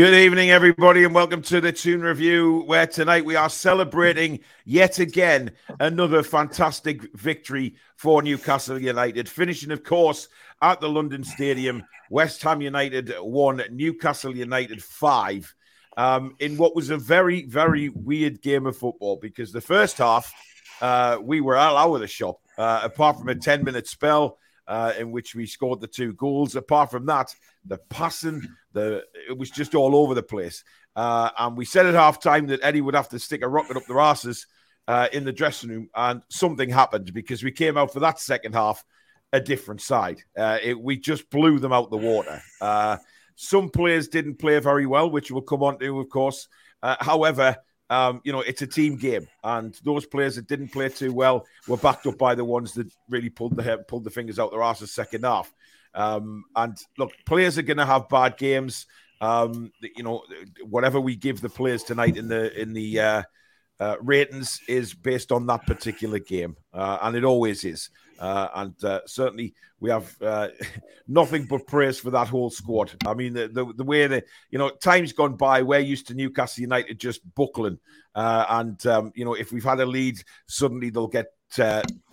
Good evening, everybody, and welcome to the Toon Review, where tonight we are celebrating yet again another fantastic victory for Newcastle United. Finishing, of course, at the London Stadium, West Ham United won, Newcastle United five, um, in what was a very, very weird game of football because the first half uh, we were all out of the shop, uh, apart from a 10 minute spell uh, in which we scored the two goals. Apart from that, the passing, the it was just all over the place. Uh, and we said at half time that Eddie would have to stick a rocket up their asses uh, in the dressing room, and something happened because we came out for that second half a different side. Uh, it, we just blew them out the water. Uh, some players didn't play very well, which we'll come on to, of course. Uh, however, um, you know, it's a team game, and those players that didn't play too well were backed up by the ones that really pulled the pulled the fingers out their asses second half. Um, and look, players are going to have bad games. Um, you know, whatever we give the players tonight in the in the uh, uh, ratings is based on that particular game, uh, and it always is. Uh, and uh, certainly, we have uh, nothing but praise for that whole squad. I mean, the, the, the way that you know time's gone by, we're used to Newcastle United just buckling, and um, you know if we've had a lead, suddenly they'll get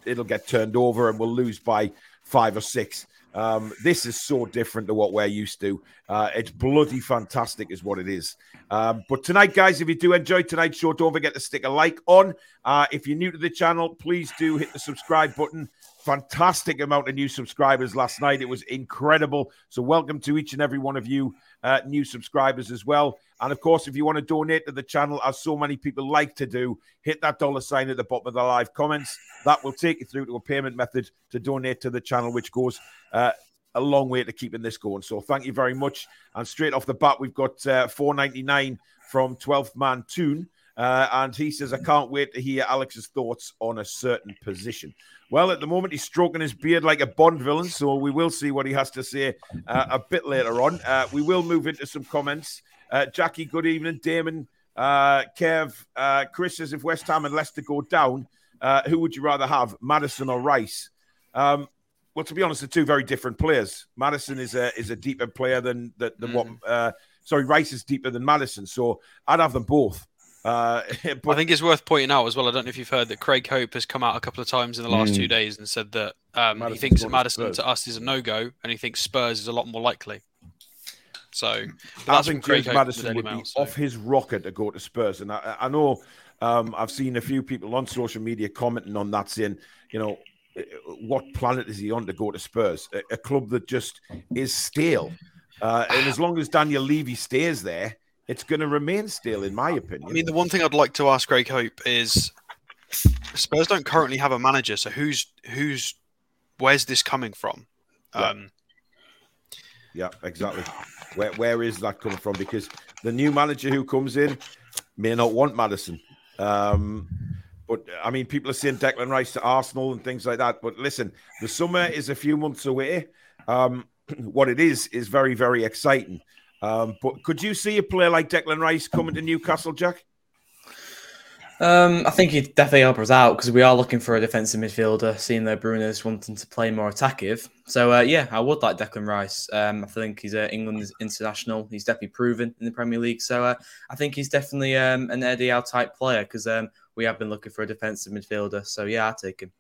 it'll get turned over, and we'll lose by five or six. Um, this is so different to what we're used to. Uh, it's bloody fantastic, is what it is. Um, but tonight, guys, if you do enjoy tonight's show, don't forget to stick a like on. Uh, if you're new to the channel, please do hit the subscribe button. Fantastic amount of new subscribers last night. It was incredible. So, welcome to each and every one of you, uh, new subscribers as well. And of course, if you want to donate to the channel, as so many people like to do, hit that dollar sign at the bottom of the live comments. That will take you through to a payment method to donate to the channel, which goes uh, a long way to keeping this going. So thank you very much. And straight off the bat, we've got uh, 499 from 12th Man Toon. Uh, and he says, I can't wait to hear Alex's thoughts on a certain position. Well, at the moment, he's stroking his beard like a Bond villain, so we will see what he has to say uh, a bit later on. Uh, we will move into some comments. Uh, Jackie, good evening. Damon, uh, Kev, uh, Chris says if West Ham and Leicester go down, uh, who would you rather have, Maddison or Rice? Um, well, to be honest, they're two very different players. Maddison is a is a deeper player than than, than mm. what. Uh, sorry, Rice is deeper than Maddison, so I'd have them both. Uh, but... I think it's worth pointing out as well. I don't know if you've heard that Craig Hope has come out a couple of times in the last mm. two days and said that um, he thinks that Maddison to us is a no go, and he thinks Spurs is a lot more likely. So I think James Maddison would Mail, be so. off his rocker to go to Spurs, and I, I know um, I've seen a few people on social media commenting on that, saying, you know, uh, what planet is he on to go to Spurs? A, a club that just is stale. Uh, and as long as Daniel Levy stays there, it's going to remain stale, in my opinion. I mean, the one thing I'd like to ask Craig Hope is Spurs don't currently have a manager, so who's who's where's this coming from? Yeah, um, yeah exactly. Where where is that coming from? Because the new manager who comes in may not want Maddison. Um, but I mean, people are saying Declan Rice to Arsenal and things like that. But listen, the summer is a few months away. Um, what it is is very, very exciting. Um, but could you see a player like Declan Rice coming to Newcastle, Jack? Um, I think he'd definitely help us out because we are looking for a defensive midfielder, seeing that Bruno's wanting to play more attackive. So, uh, yeah, I would like Declan Rice. Um, I think he's an England international. He's definitely proven in the Premier League. So, uh, I think he's definitely um, an Eddie Howe type player because um, we have been looking for a defensive midfielder. So, yeah, I'll take him.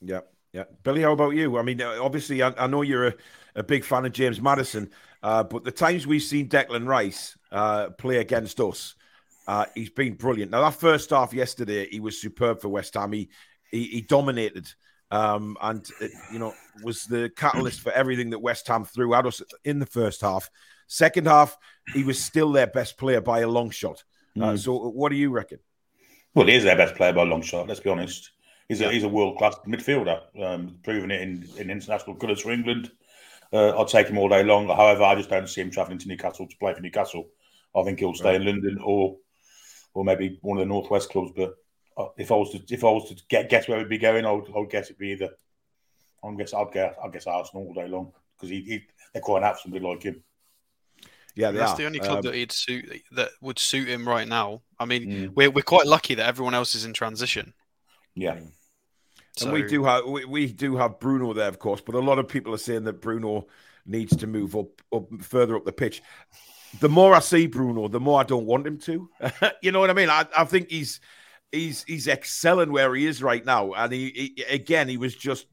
Yeah, yeah. Billy, how about you? I mean, obviously, I, I know you're a, a, big fan of James Maddison, uh, but the times we've seen Declan Rice uh, play against us, uh, he's been brilliant. Now that first half yesterday, he was superb for West Ham. He he, he dominated, um, and it, you know was the catalyst for everything that West Ham threw at us in the first half. Second half, he was still their best player by a long shot. Uh, mm. So, what do you reckon? Well, he is their best player by a long shot. Let's be honest. He's a he's a world class midfielder, um, proving it in, in international colours for England. Uh, I'll take him all day long. However, I just don't see him travelling to Newcastle to play for Newcastle. I think he'll stay right. in London or or maybe one of the northwest clubs. But uh, if I was to if I was to get guess where we'd be going, I would, I would guess it'd be either. I guess I'd guess I guess Arsenal all day long because he, he they're quite have somebody like him. Yeah, that's are. the only club um, that he'd suit that would suit him right now. I mean, mm. we're we're quite lucky that everyone else is in transition. Yeah. So... And we do have we, we do have Bruno there, of course, but a lot of people are saying that Bruno needs to move up up further up the pitch. The more I see Bruno, the more I don't want him to. you know what I mean? I, I think he's he's he's excelling where he is right now, and he, he again he was just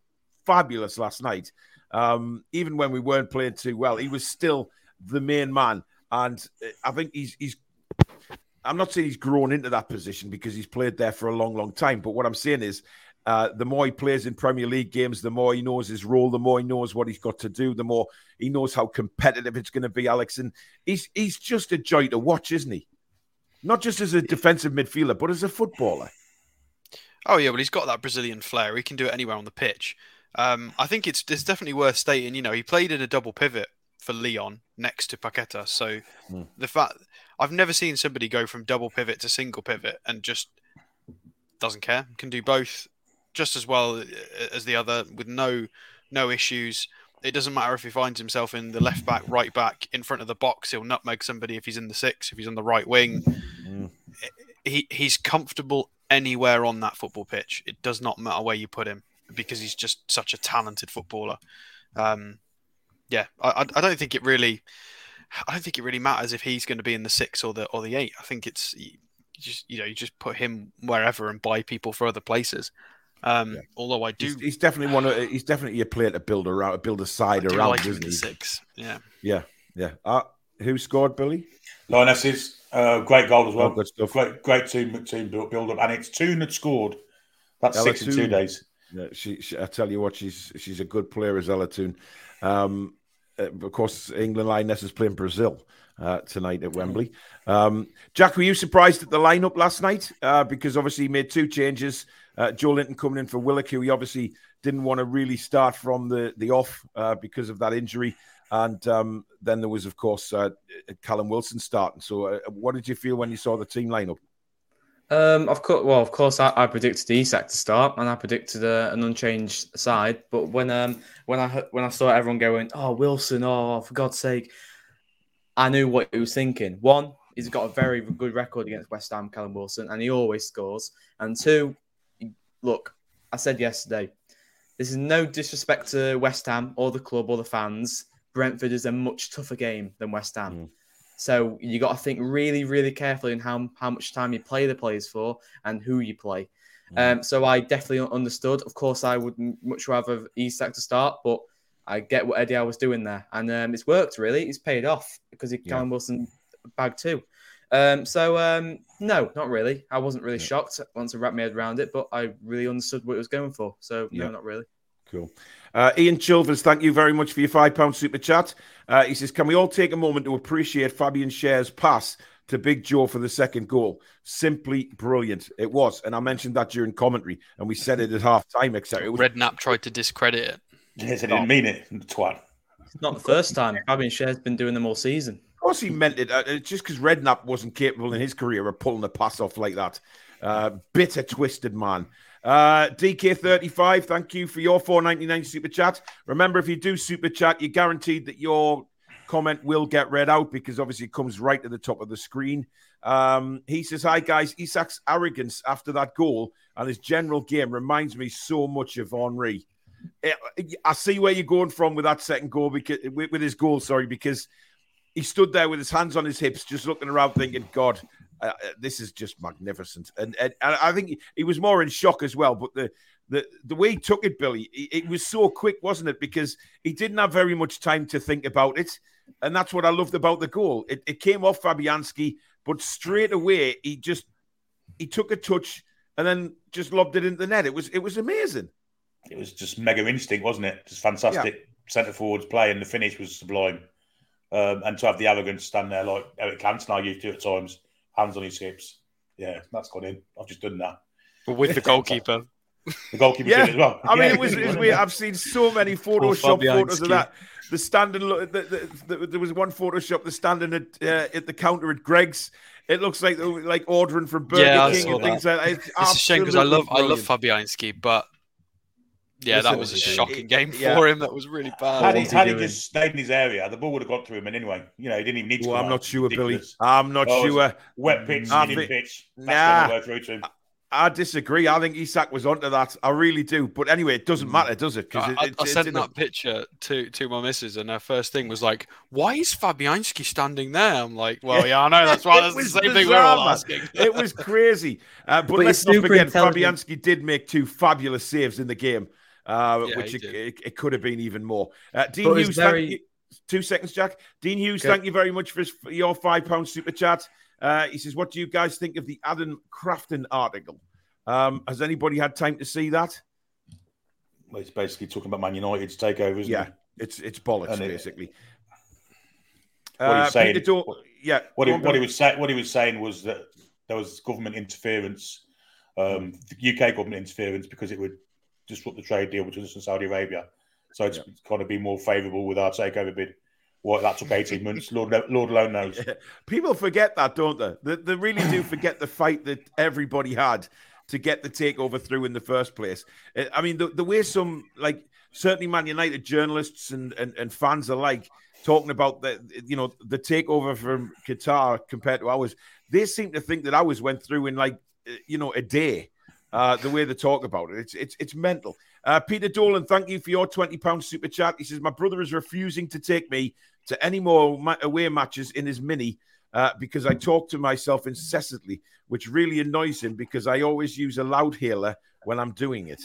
fabulous last night. Um, even when we weren't playing too well, he was still the main man, and I think he's he's. I'm not saying he's grown into that position because he's played there for a long, long time. But what I'm saying is, uh, the more he plays in Premier League games, the more he knows his role, the more he knows what he's got to do, the more he knows how competitive it's going to be, Alex. And he's he's just a joy to watch, isn't he? Not just as a defensive midfielder, but as a footballer. Oh yeah, well he's got that Brazilian flair. He can do it anywhere on the pitch. Um, I think it's it's definitely worth stating. You know, he played in a double pivot for Lyon next to Paqueta. So mm. the fact I've never seen somebody go from double pivot to single pivot and just doesn't care. Can do both just as well as the other with no no issues. It doesn't matter if he finds himself in the left back, right back, in front of the box. He'll nutmeg somebody if he's in the six, if he's on the right wing. Mm. He he's comfortable anywhere on that football pitch. It does not matter where you put him because he's just such a talented footballer. Um, yeah, I, I don't think it really, I don't think it really matters if he's going to be in the six or the or the eight. I think it's you just you know you just put him wherever and buy people for other places. Um, yeah. Although I do, he's, he's, definitely one. Of, he's definitely a player to build around, build a side around. Like isn't he? Six, yeah, yeah, yeah. Uh, who scored, Billy? Lionesses. Uh, great goal as well. Oh, good stuff. Great, great team team build, build up, and it's Toone that scored. That's Ella six in two days. Yeah, she, she, I tell you what, she's she's a good player as Ella Toone. Um, uh, of course, England Lioness is playing Brazil uh, tonight at Wembley. Um, Jack, were you surprised at the lineup last night? Uh, because obviously he made two changes. Uh, Joelinton coming in for Willock, who he obviously didn't want to really start from the the off uh, because of that injury. And um, then there was, of course, uh, Callum Wilson starting. So, uh, what did you feel when you saw the team lineup? Um, of course, well, of course, I, I predicted Isak to start, and I predicted uh, an unchanged side. But when um when I when I saw everyone going, "Oh, Wilson! Oh, for God's sake!" I knew what he was thinking. One, he's got a very good record against West Ham, Callum Wilson, and he always scores. And two, look, I said yesterday, this is no disrespect to West Ham or the club or the fans. Brentford is a much tougher game than West Ham. Mm. So you got to think really, really carefully in how how much time you play the players for and who you play. Mm. Um, so I definitely understood. Of course, I would much rather Isak to start, but I get what Eddie I was doing there, and um, it's worked really. It's paid off because he yeah. Callum Wilson bagged too. Um, so um, no, not really. I wasn't really yeah. shocked once I wrapped my head around it, but I really understood what it was going for. So no, yeah. not really. Cool. Uh, Ian Chilvers, thank you very much for your five pound super chat. Uh, he says, "Can we all take a moment to appreciate Fabian Schär's pass to Big Joe for the second goal? Simply brilliant. It was, and I mentioned that during commentary, and we said it at half time, etc. Was... Redknapp tried to discredit it. Yes, I didn't mean it. Twat. It's not the first time. Fabian Schär's been doing them all season. Of course, he meant it. Uh, just because Redknapp wasn't capable in his career of pulling the pass off like that. Uh, bitter, twisted man. Uh, DK35, thank you for your 499 super chat. Remember, if you do super chat, you're guaranteed that your comment will get read out because obviously it comes right to the top of the screen. Um, he says, Hi guys, Isak's arrogance after that goal and his general game reminds me so much of Henry. Eh, I see where you're going from with that second goal because with his goal, sorry, because he stood there with his hands on his hips, just looking around, thinking, God, uh, uh, this is just magnificent. And, and, and I think he, he, was more in shock as well. But the the the way he took it, Billy, it, it, was so quick, wasn't it? Because he didn't have very much time to think about it, and that's what I loved about the goal. It, it came off Fabianski, but straight away he just he took a touch and then just lobbed it into the net. It was it was amazing. It was just mega instinct, wasn't it? Just fantastic yeah. centre forwards play, and the finish was sublime. Um, and to have the arrogance to stand there like Eric Cantona used to at times hands on his hips. Yeah, that's gone in. I've just done that. But with the goalkeeper. the goalkeeper yeah. as well. I mean, yeah. it was, it was weird. I've seen so many Photoshop photos of that. The standing, the, the, the, there was one Photoshop, the standing at, uh, at the counter at Greggs. It looks like like ordering from Burger yeah, King and things like that. It's, it's a shame because I love brilliant. I love Fabianski, but yeah, Listen, that was a shocking game yeah. for him. That was really bad. Had he, had he just stayed in his area, the ball would have got to him. And anyway, you know, he didn't even need to. Well, I'm not sure, Billy. I'm not oh, sure. Wet pitch, mm. pitch. Nah. Through to him. I disagree. I think Isak was onto that. I really do. But anyway, it doesn't matter, does it? Because I, I, I sent that picture to to my missus, and her first thing was like, "Why is Fabianski standing there?" I'm like, "Well, yeah, I know that's why. That's the same bizarre, thing we're all asking." it was crazy. Uh, but, but let's not forget, Fabianski did make two fabulous saves in the game, uh, yeah, which it, it, it, could have been even more. Uh, Dean Hughes, very... two seconds, Jack. Dean Hughes, thank you very much for, his, for your five pound super chat. Uh, he says, "What do you guys think of the Adam Crafton article? Um, has anybody had time to see that?" Well, it's basically talking about Man United's takeover, isn't yeah, it? it's it's bollocks and basically. It, what uh, he's saying, yeah. What he, what he was saying, what he was saying was that there was government interference, um, UK government interference, because it would disrupt the trade deal between us and Saudi Arabia. So it's yeah. kind of be more favourable with our takeover bid. What that took eighteen months. Lord, Lord alone knows. Yeah. People forget that, don't they? they? They really do forget the fight that everybody had to get the takeover through in the first place. Uh, I mean, the, the way some like certainly Man United journalists and, and, and fans alike talking about the you know the takeover from Qatar compared to ours, they seem to think that ours went through in like uh, you know a day. Uh, the way they talk about it, it's it's it's mental. Uh, Peter Dolan, thank you for your twenty pound super chat. He says my brother is refusing to take me to any more ma- away matches in his mini uh, because I talk to myself incessantly, which really annoys him because I always use a loud hailer when I'm doing it.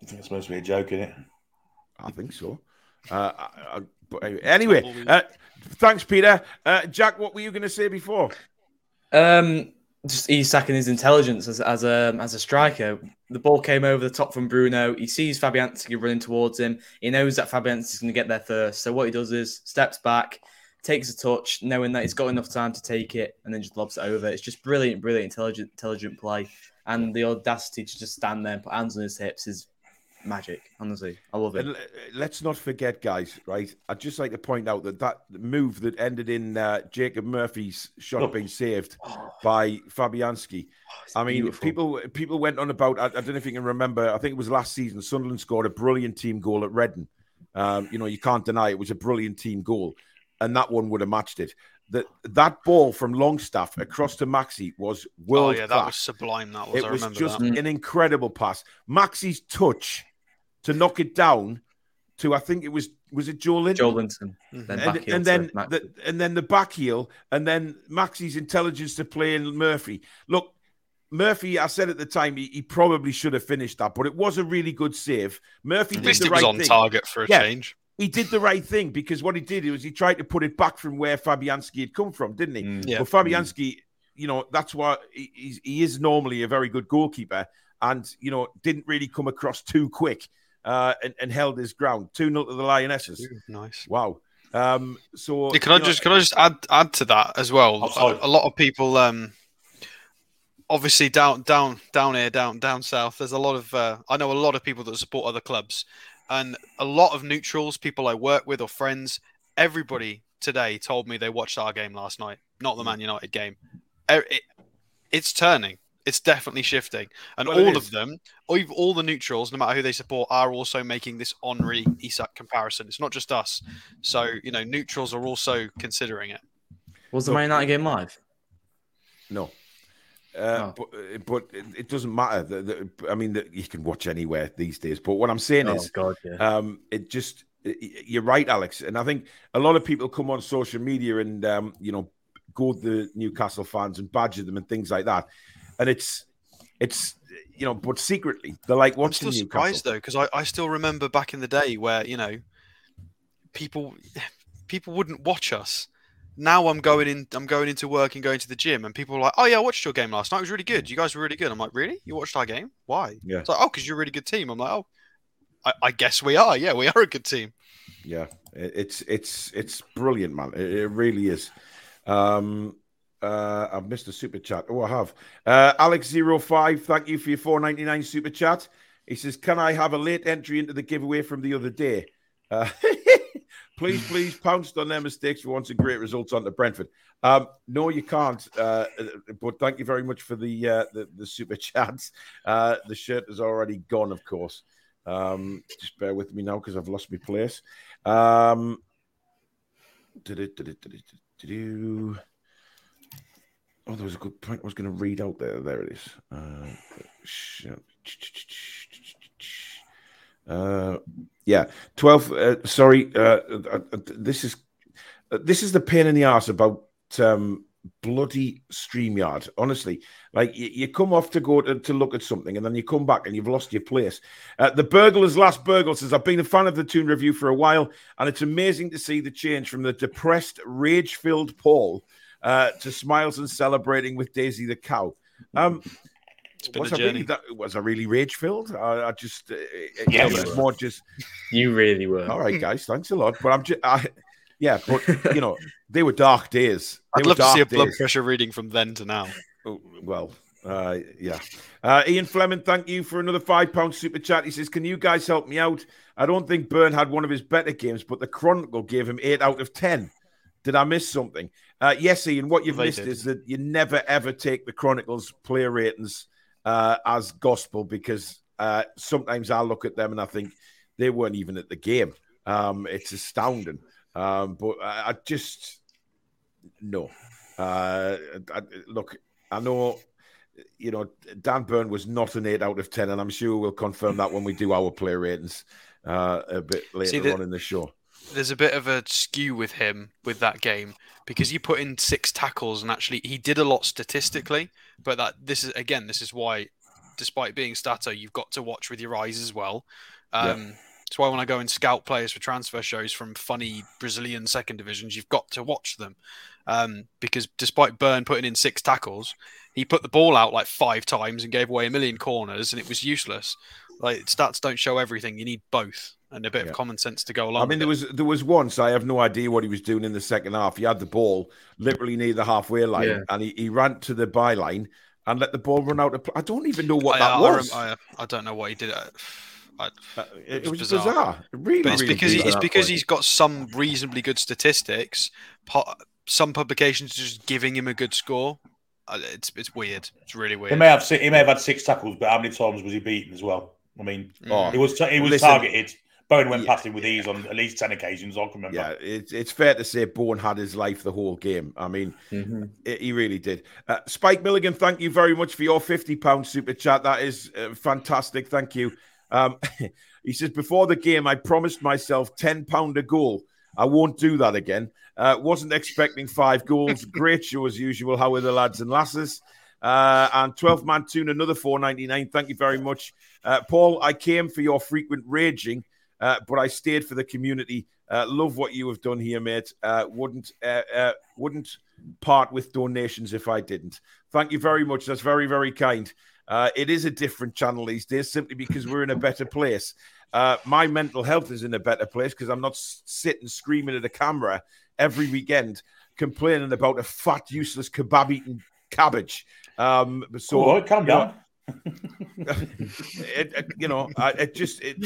I think it's supposed to be a joke, isn't it? I think so. Uh, I, I, but anyway, uh, thanks, Peter. Uh, Jack, what were you going to say before? Um, just he's sacking his intelligence as, as a as a striker. The ball came over the top from Bruno. He sees Fabianski running towards him. He knows that Fabianski is going to get there first. So what he does is steps back, takes a touch, knowing that he's got enough time to take it, and then just lobs it over. It's just brilliant, brilliant, intelligent, intelligent play. And the audacity to just stand there and put hands on his hips is magic. Honestly, I love it. And let's not forget, guys. Right, I'd just like to point out that that move that ended in uh, Jacob Murphy's shot oh. being saved oh. by Fabianski. Oh, I mean, beautiful. people people went on about. I, I, don't know if you can remember. I think it was last season. Sunderland scored a brilliant team goal at Reading. Um, you know, you can't deny it was a brilliant team goal, and that one would have matched it. That that ball from Longstaff across to Maxi was world. Oh yeah, that was sublime. That was. It was just that. an incredible pass. Maxi's touch to knock it down to I think it was was it Joelinton? Joe Linton. Mm-hmm. Then and, and then the, and then the back heel, and then Maxi's intelligence to play in Murphy. Look, Murphy, I said at the time he, he, probably should have finished that, but it was a really good save. Murphy at least it was right on thing. target for a yeah, change. He did the right thing because what he did was he tried to put it back from where Fabianski had come from, didn't he? Mm, yeah. But Fabianski, mm. you know, that's why he, he is normally a very good goalkeeper, and you know, didn't really come across too quick uh, and, and, held his ground. 2 0 to the Lionesses. Ooh, nice. Wow. Um, so yeah, can I just know, can I just add add to that as well? A, a, lot of people, um, obviously down down down here, down down south. There's a lot of uh, I know a lot of people that support other clubs, and a lot of neutrals, people I work with or friends. Everybody today told me they watched our game last night, not the Man United game. It, it's turning it's definitely shifting, and well, all of them, all the neutrals, no matter who they support, are also making this Henry Isak comparison. It's not just us. So you know, neutrals are also considering it. Was the Man United game live? No. Uh, oh. but, uh, but it doesn't matter. The, the, I mean, the, you can watch anywhere these days. But what I'm saying oh, is, God, yeah. um, it just you're right, Alex. And I think a lot of people come on social media and um, you know go to the Newcastle fans and badger them and things like that and it's it's you know, but secretly they're like watching. I'm still surprised though because I, I still remember back in the day where you know people people wouldn't watch us. Now I'm going in. I'm going into work and going to the gym, and people are like, "Oh yeah, I watched your game last night. It was really good. You guys were really good." I'm like, "Really? You watched our game? Why?" Yeah. It's like, "Oh, because you're a really good team." I'm like, "Oh, I, I, guess we are. Yeah, we are a good team." Yeah, it's it's it's brilliant, man. It, it really is. Um, uh, I've missed a super chat. Oh, I have. Uh, Alex05, thank you for your 499 super chat. He says, Can I have a late entry into the giveaway from the other day? Uh, please, please pounced on their mistakes once a great results on the Brentford. Um, no, you can't. Uh, but thank you very much for the uh, the, the, super chats. Uh, the shirt is already gone, of course. Um, just bear with me now because I've lost my place. Um, oh, there was a good point I was going to read out there. There it is. Uh, uh, yeah, twelve. Uh, sorry, uh, uh, uh, this is this is the pain in the ass about um, bloody StreamYard. Honestly, like you, you, come off to go to, to look at something and then you come back and you've lost your place. Uh, the Burglar's Last Burgle says, I've been a fan of the Toon Review for a while and it's amazing to see the change from the depressed, rage filled Paul uh, to smiles and celebrating with Daisy the cow. Um, was I really that, was I really rage filled? I, I, just uh, yeah, was more just you really were. All right, guys, thanks a lot. But I'm just I, yeah, but you know, they were dark days. They I'd love to see a blood pressure reading from then to now. Oh, well, uh, yeah. Uh, Ian Fleming, thank you for another five pound super chat. He says, "Can you guys help me out? I don't think Burn had one of his better games, but the Chronicle gave him eight out of ten. Did I miss something? Uh, yes, Ian. What you've they missed did. is that you never ever take the Chronicles player ratings uh, as gospel because uh, sometimes I look at them and I think they weren't even at the game. Um, it's astounding. Um, but I, I just no. Uh, I, look, I know you know Dan Burn was not an eight out of ten, and I'm sure we'll confirm that when we do our player ratings uh, a bit later See, the, on in the show. There's a bit of a skew with him with that game because you put in six tackles and actually he did a lot statistically, but that this is again this is why, despite being stato, you've got to watch with your eyes as well. Um, yeah that's why when I go and scout players for transfer shows from funny Brazilian second divisions, you've got to watch them. Um, because despite Burn putting in six tackles, he put the ball out like five times and gave away a million corners, and it was useless. Like stats don't show everything; you need both and a bit yeah. of common sense to go along. I mean, there was there was once I have no idea what he was doing in the second half. He had the ball literally near the halfway line, yeah. and he, he ran to the byline and let the ball run out. Of, I don't even know what I, that I, was. I, I, don't know what he did. I, uh, it, it, was bizarre. bizarre. Really, but it's really because it's because point. he's got some reasonably good statistics. Some publications are just giving him a good score. Uh, it's it's weird. It's really weird. He may have he may have had six tackles, but how many times was he beaten as well? I mean, oh, he was he was listen, targeted. Bowen went yeah. past him with ease on at least 10 occasions, I can remember. Yeah, it's, it's fair to say Bowen had his life the whole game. I mean, mm-hmm. it, he really did. Uh, Spike Milligan, thank you very much for your £50 super chat. That is uh, fantastic. Thank you. Um, he says, Before the game, I promised myself £10 a goal. I won't do that again. Uh, wasn't expecting five goals. Great show as usual. How are the lads and lasses? Uh, and 12 man Toon, another 4.99. Thank you very much. Uh, Paul, I came for your frequent raging, uh, but I stayed for the community. Uh, love what you have done here, mate. Uh, wouldn't wouldn't part with donations if I didn't. Thank you very much. That's very, very kind. Uh, it is a different channel these days simply because we're in a better place. Uh, my mental health is in a better place because I'm not sitting screaming at a camera every weekend complaining about a fat, useless kebab eating cabbage. Um, so, oh, calm down. it, it, you know, it just it,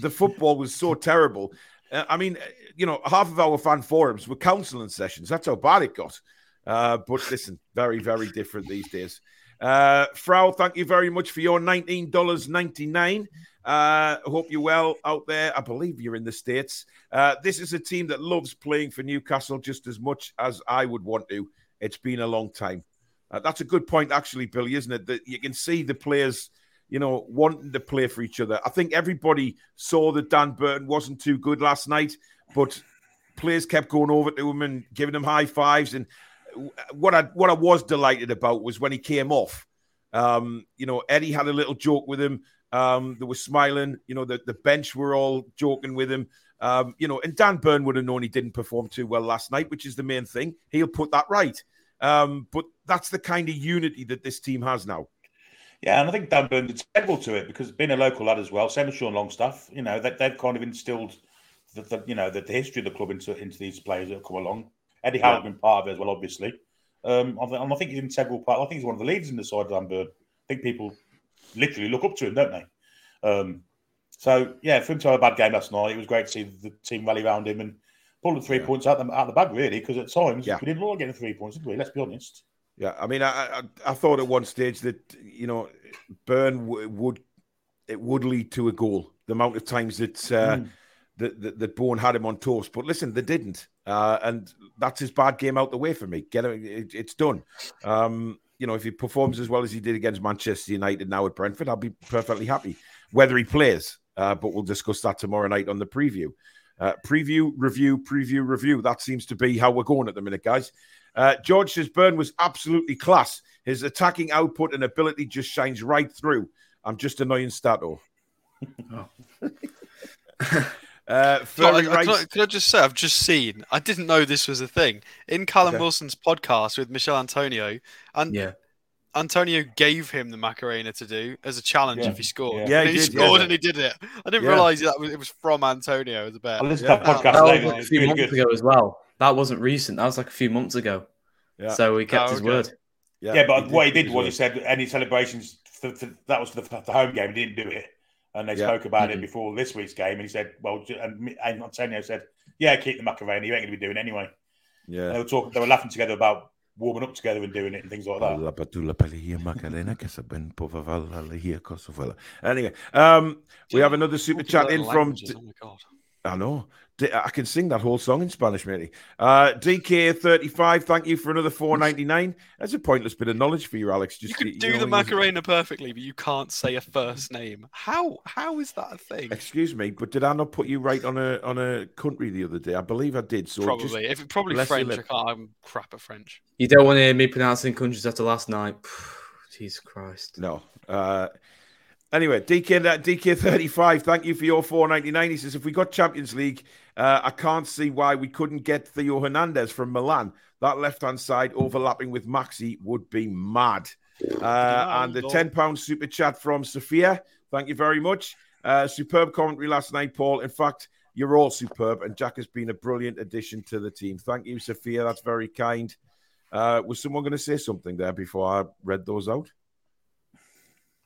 the football was so terrible. Uh, I mean, you know, half of our fan forums were counselling sessions. That's how bad it got. Uh, but listen, very, very different these days. Uh, Frau, thank you very much for your $19.99. Uh, hope you're well out there. I believe you're in the States. Uh, this is a team that loves playing for Newcastle just as much as I would want to. It's been a long time. Uh, that's a good point, actually, Billy, isn't it? That you can see the players, you know, wanting to play for each other. I think everybody saw that Dan Burton wasn't too good last night, but players kept going over to him and giving him high fives. And what I what I was delighted about was when he came off. Um, you know, Eddie had a little joke with him. Um, they were smiling. You know, the, the bench were all joking with him. Um, you know, and Dan Burn would have known he didn't perform too well last night, which is the main thing. He'll put that right. Um, but that's the kind of unity that this team has now. Yeah, and I think Dan Burn is integral to it because being a local lad as well, same as Sean Longstaff, you know, they, they've kind of instilled the, the you know the, the, history of the club into into these players that have come along. Eddie Howe's been part of it as well, obviously. Um, and I think he's integral part. I think he's one of the leaders in the side, Dan Burn. I think people literally look up to him, don't they? Um, so yeah, for him to have a bad game last night, it was great to see the team rally around him and pull the three yeah. points out the, out the bag, really. Because at times yeah. we didn't like getting three points, did we? Let's be honest. Yeah, I mean, I, I, I thought at one stage that you know Burn w- would it would lead to a goal. The amount of times that uh, mm. that that, that Bowen had him on toast. But listen, they didn't, uh, and that's his bad game out the way for me. Get him, it, it's done. Um, you know, if he performs as well as he did against Manchester United now at Brentford, I'll be perfectly happy. Whether he plays, uh, but we'll discuss that tomorrow night on the preview. Uh, preview, review, preview, review. That seems to be how we're going at the minute, guys. Uh, George says Burn was absolutely class. His attacking output and ability just shines right through. I'm just annoying Stato. Oh. uh, so I, I, can, I, can, I, just say, I've just seen, I didn't know this was a thing. In Callum okay. Wilson's podcast with Michail Antonio, and yeah. Antonio gave him the Macarena to do as a challenge yeah. if he scored. Yeah, he, he did, scored yeah. and he did it. I didn't realize that was, it was from Antonio as a bet. I listened to that podcast that was a few months good. ago as well. That wasn't recent. That was like a few months ago. Yeah. So he kept oh, his word. Yeah, yeah but he what he did was he said any celebrations for, for, that was for the, the, home game. He didn't do it, and they spoke about mm-hmm. it before this week's game. And he said, "Well," and, and Antonio said, "Yeah, keep the Macarena. You ain't going to be doing it anyway." Yeah, and they were talking. They were laughing together about warming up together and doing it and things like that. Anyway, um, we have another super chat in from. Oh I know. I can sing that whole song in Spanish, matey. Uh, DK35, thank you for another 4.99. That's a pointless bit of knowledge for you, Alex. Just you can do you know, the Macarena perfectly, but you can't say a first name. How how is that a thing? Excuse me, but did I not put you right on a on a country the other day? I believe I did. So probably, if it, probably French. I can't. I'm crap at French. You don't want to hear me pronouncing countries after last night. Jesus Christ. No. Uh, Anyway, DK DK thirty five. Thank you for your four ninety nine. He says if we got Champions League, uh, I can't see why we couldn't get Theo Hernandez from Milan. That left hand side overlapping with Maxi would be mad. Uh, and the ten pound super chat from Sophia. Thank you very much. Uh, superb commentary last night, Paul. In fact, you're all superb, and Jack has been a brilliant addition to the team. Thank you, Sophia. That's very kind. Uh, was someone going to say something there before I read those out?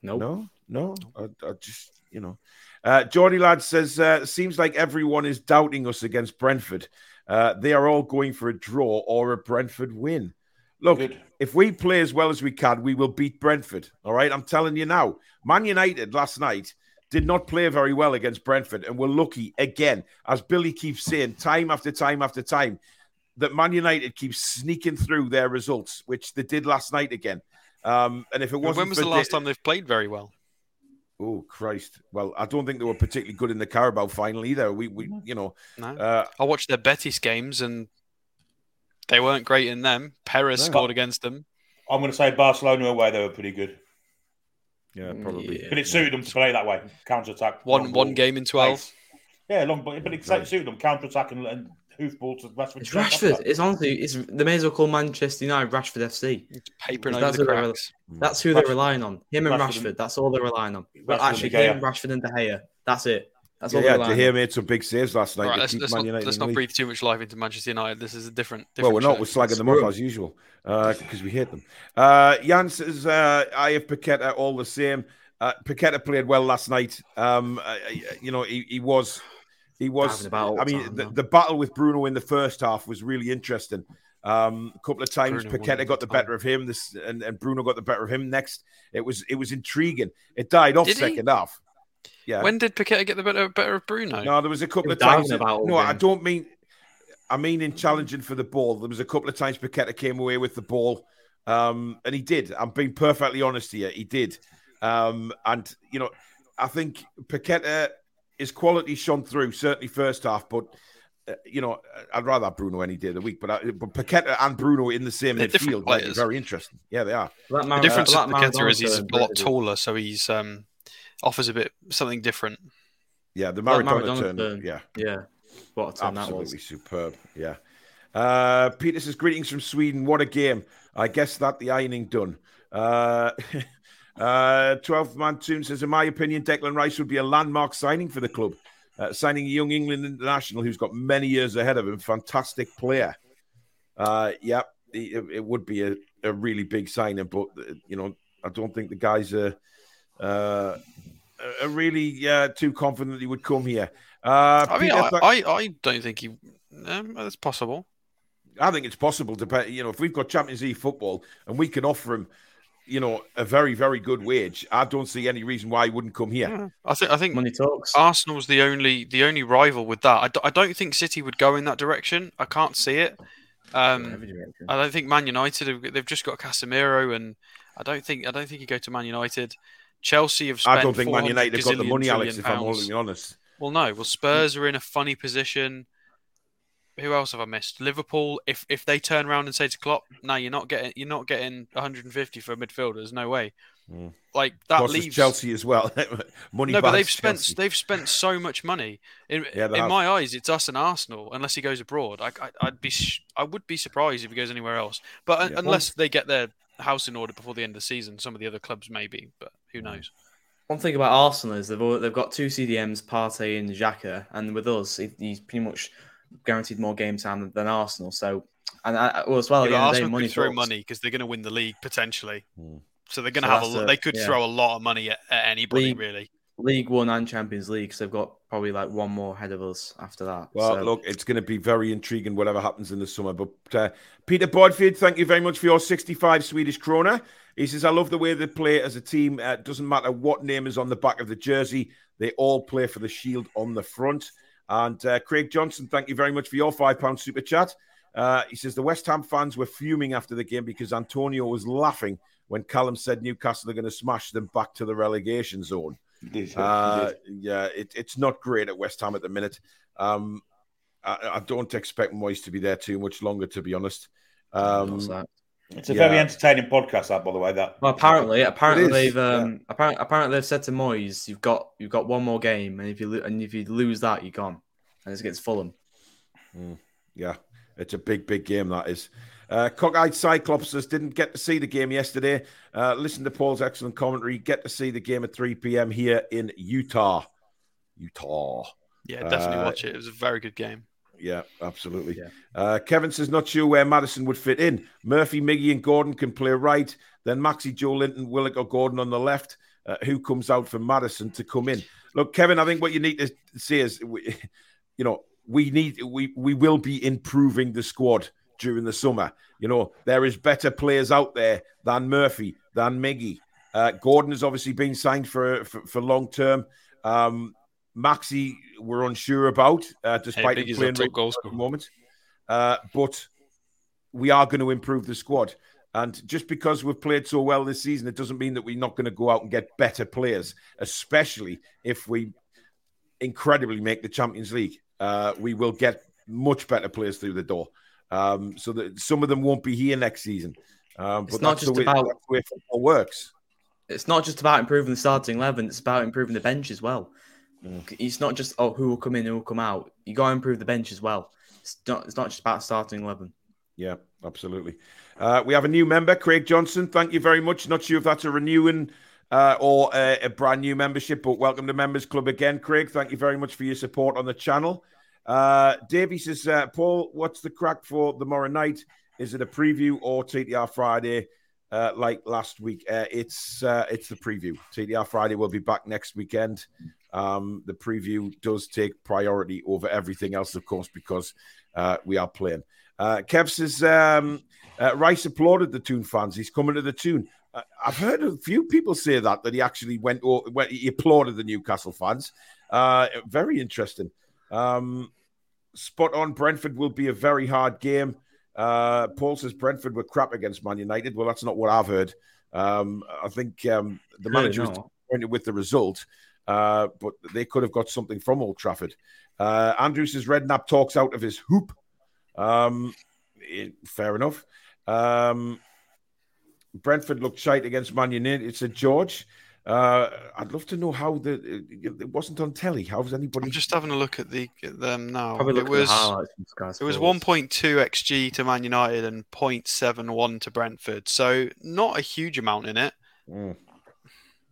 Nope. No. No, I, I just you know. Uh, Geordie lad says uh, seems like everyone is doubting us against Brentford. Uh, they are all going for a draw or a Brentford win. Look, Good. if we play as well as we can, we will beat Brentford. All right, I'm telling you now. Man United last night did not play very well against Brentford, and we're lucky again, as Billy keeps saying, time after time after time, that Man United keeps sneaking through their results, which they did last night again. Um, and if it wasn't, when was the last time they've played very well? Oh Christ! Well, I don't think they were particularly good in the Carabao final either. We, we you know, no. uh, I watched their Betis games and they weren't great in them. Perez no. scored against them. I'm going to say Barcelona away; they were pretty good. Yeah, probably. Yeah. But it suited them to play that way, counter attack. One one game in twelve. Yeah, long, but it right. suited them counter attack and, and hoofball to Rashford. It's Rashford. It's honestly, it's they may as well call Manchester United Rashford FC. It's papering over the cracks. That's who Rashford. they're relying on. Him and Rashford. Rashford that's all they're relying on. Well, actually, him, Rashford, and De Gea. That's it. That's yeah, all yeah, De Gea made some big saves last night. Right, let's, let's not, let's not breathe too much life into Manchester United. This is a different. different well, we're not. We're slagging them off as usual because uh, we hate them. Uh, Jan says, uh, I have Paqueta all the same. Uh, Paqueta played well last night. Um, uh, you know, he, he was he was. I mean, the, the, battle with Bruno in the first half was really interesting. Um, a couple of times, Bruno Paqueta got the time. better of him. This and, and Bruno got the better of him next. It was it was intriguing. It died off did second he? half. Yeah. When did Paqueta get the better better of Bruno? No, there was a couple of times. That, no, I don't mean. I mean, in challenging for the ball, there was a couple of times Paqueta came away with the ball, um, and he did. I'm being perfectly honest here. He did, um, and you know, I think Paqueta his quality shone through certainly first half, but. Uh, you know, I'd rather have Bruno any day of the week, but, I, but Paqueta and Bruno in the same They're midfield, like, very interesting. Yeah, they are. the difference uh, with Paqueta is he's a lot taller, so he's um, offers a bit something different. Yeah, the Maradona, Maradona turn, turn, Yeah, yeah, what a turn absolutely superb. Yeah. Uh, Peter says greetings from Sweden. What a game! I guess that the ironing done. Uh, Uh, 12th man Toon says, in my opinion, Declan Rice would be a landmark signing for the club. Uh, signing a young England international who's got many years ahead of him. Fantastic player. Uh, yeah, it, it would be a, a, really big signing, but uh, you know, I don't think the guys are, uh, are really uh, too confident he would come here. Uh, I mean, I, I, I, don't think he. Um, it's possible. I think it's possible to, you know, if we've got Champions League football and we can offer him you know, a very, very good wage. I don't see any reason why he wouldn't come here. Yeah. I think I think Money talks. Arsenal's the only the only rival with that. I, d- I don't think City would go in that direction. I can't see it. Um, I don't think Man United have, they've just got Casemiro, and I don't think I don't think you go to Man United. Chelsea have. Spent I don't think Man 400 United have got the money, Alex, trillion if I'm pounds. only honest. Well, no. Well, Spurs are in a funny position. Who else have I missed? Liverpool. If if they turn around and say to Klopp, "No, you're not getting you're not getting 150 for a midfielder. There's no way." Mm. Like that course, leaves Chelsea as well. money No, but they've spent Chelsea. they've spent so much money. In Yeah, in have. my eyes, it's us and Arsenal. Unless he goes abroad, I, I, I'd be sh- I would be surprised if he goes anywhere else. But Yeah. unless they get their house in order before the end of the season, some of the other clubs maybe. But Mm. who knows? One thing about Arsenal is they've all, they've got two CDMs, Partey and Xhaka, and with us, he- he's pretty much guaranteed more game time than, than Arsenal. So, and I, well, as well, Yeah, at but the end of the day, Arsenal money could throw talks. money because they're going to win the league potentially. Mm. So they're going to So have a. that's lo- the- They could yeah. throw a lot of money at, at anybody League- really. League One and Champions League, so they've got probably like one more ahead of us after that. Well, so, look, it's going to be very intriguing whatever happens in the summer. But uh, Peter Bodfield, thank you very much for your 65 Swedish krona. He says, I love the way they play as a team. Uh, doesn't matter what name is on the back of the jersey, they all play for the shield on the front. And uh, Craig Johnson, thank you very much for your £5 super chat. Uh, he says, the West Ham fans were fuming after the game because Antonio was laughing when Callum said Newcastle are going to smash them back to the relegation zone. Did, Uh, yeah, it, it's not great at West Ham at the minute. Um, I, I don't expect Moyes to be there too much longer, to be honest. Um, what's that? It's a yeah. very entertaining podcast, that, by the way. That Well, apparently, apparently they've yeah. um, apparently, apparently they've said to Moyes, "You've got you've got one more game, and if you lo- and if you lose that, you're gone." And it's against Fulham. yeah, it's a big, big game that is. Uh, Cockeyed Cyclops says didn't get to see the game yesterday. Uh, listen to Paul's excellent commentary. Get to see the game at 3 p.m. here in Utah. Utah. Yeah, definitely Uh, watch it. It was a very good game. Yeah, absolutely. Yeah. Uh, Kevin says not sure where Maddison would fit in. Murphy, Miggy, and Gordon can play right. Then Maxi, Joelinton, Willock, or Gordon on the left. Uh, who comes out for Maddison to come in? Look, Kevin, I think what you need to see is, we, you know, we need we we will be improving the squad during the summer. You know, there is better players out there than Murphy, than Miggy. Uh, Gordon has obviously been signed for for, for long term. Um, Maxi, we're unsure about, uh, despite him Biggie's playing our top really goal at the moment. Uh, but we are going to improve the squad. And just because we've played so well this season, it doesn't mean that we're not going to go out and get better players, especially if we incredibly make the Champions League. Uh, we will get much better players through the door. Um, so that some of them won't be here next season. Um, It's but not just the way, about- that's the way football works. It's not just about improving the starting eleven; it's about improving the bench as well. It's not just oh who will come in, who will come out. You got to improve the bench as well. It's not. It's not just about starting eleven. Yeah, absolutely. Uh, we have a new member, Craig Johnson. Thank you very much. Not sure if that's a renewing uh, or a, a brand new membership, but welcome to Members Club again, Craig. Thank you very much for your support on the channel. Uh, Davey says, uh, Paul, what's the crack for tomorrow night? Is it a preview or TTR Friday uh, like last week? Uh, it's uh, it's the preview. TTR Friday will be back next weekend. Um, the preview does take priority over everything else, of course, because uh, we are playing. Uh, Kev says um, uh, Rice applauded the Toon fans. He's coming to the Toon. Uh, I've heard a few people say that that he actually went or went, he applauded the Newcastle fans. Very interesting. Um, spot on. Brentford will be a very hard game. Uh, Paul says Brentford were crap against Man United. Well, that's not what I've heard. Um, I think um, the manager was disappointed with the result, uh, but they could have got something from Old Trafford. Uh, Andrew says Redknapp talks out of his hoop. Um, eh, fair enough. Um, Brentford looked shite against Man United. It's a George. Uh, I'd love to know how the it wasn't on telly. How was anybody? I'm just having a look at the at them now. Probably it was highlights from Sky it was 1.2 xg to Man United and 0.71 to Brentford. So not a huge amount in it. Mm.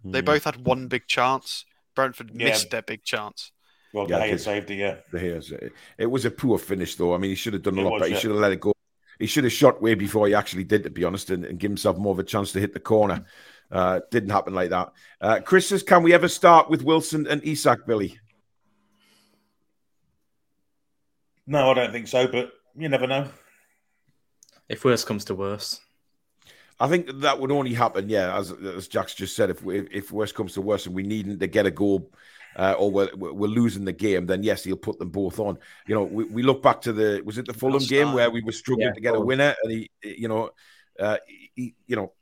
They Mm. both had one big chance. Brentford Yeah. missed their big chance. Well, Yeah, yeah, saved it, yeah. the hairs. It, it was a poor finish, though. I mean, he should have done a It lot was, better. He yeah. should have let it go. He should have shot way before he actually did, to be honest, and, and give himself more of a chance to hit the corner. Uh, didn't happen like that. Uh, Chris says, "Can we ever start with Wilson and Isak, Billy?" No, I don't think so, but you never know. If worse comes to worse, I think that would only happen, yeah, as as Jack's just said, if we, if worst comes to worst and we need to get a goal uh, or we're, we're losing the game, then yes, he'll put them both on. You know, we, we look back to the was it the Fulham game where we were struggling Yeah, to get a winner, and he, you know, uh, he, you know,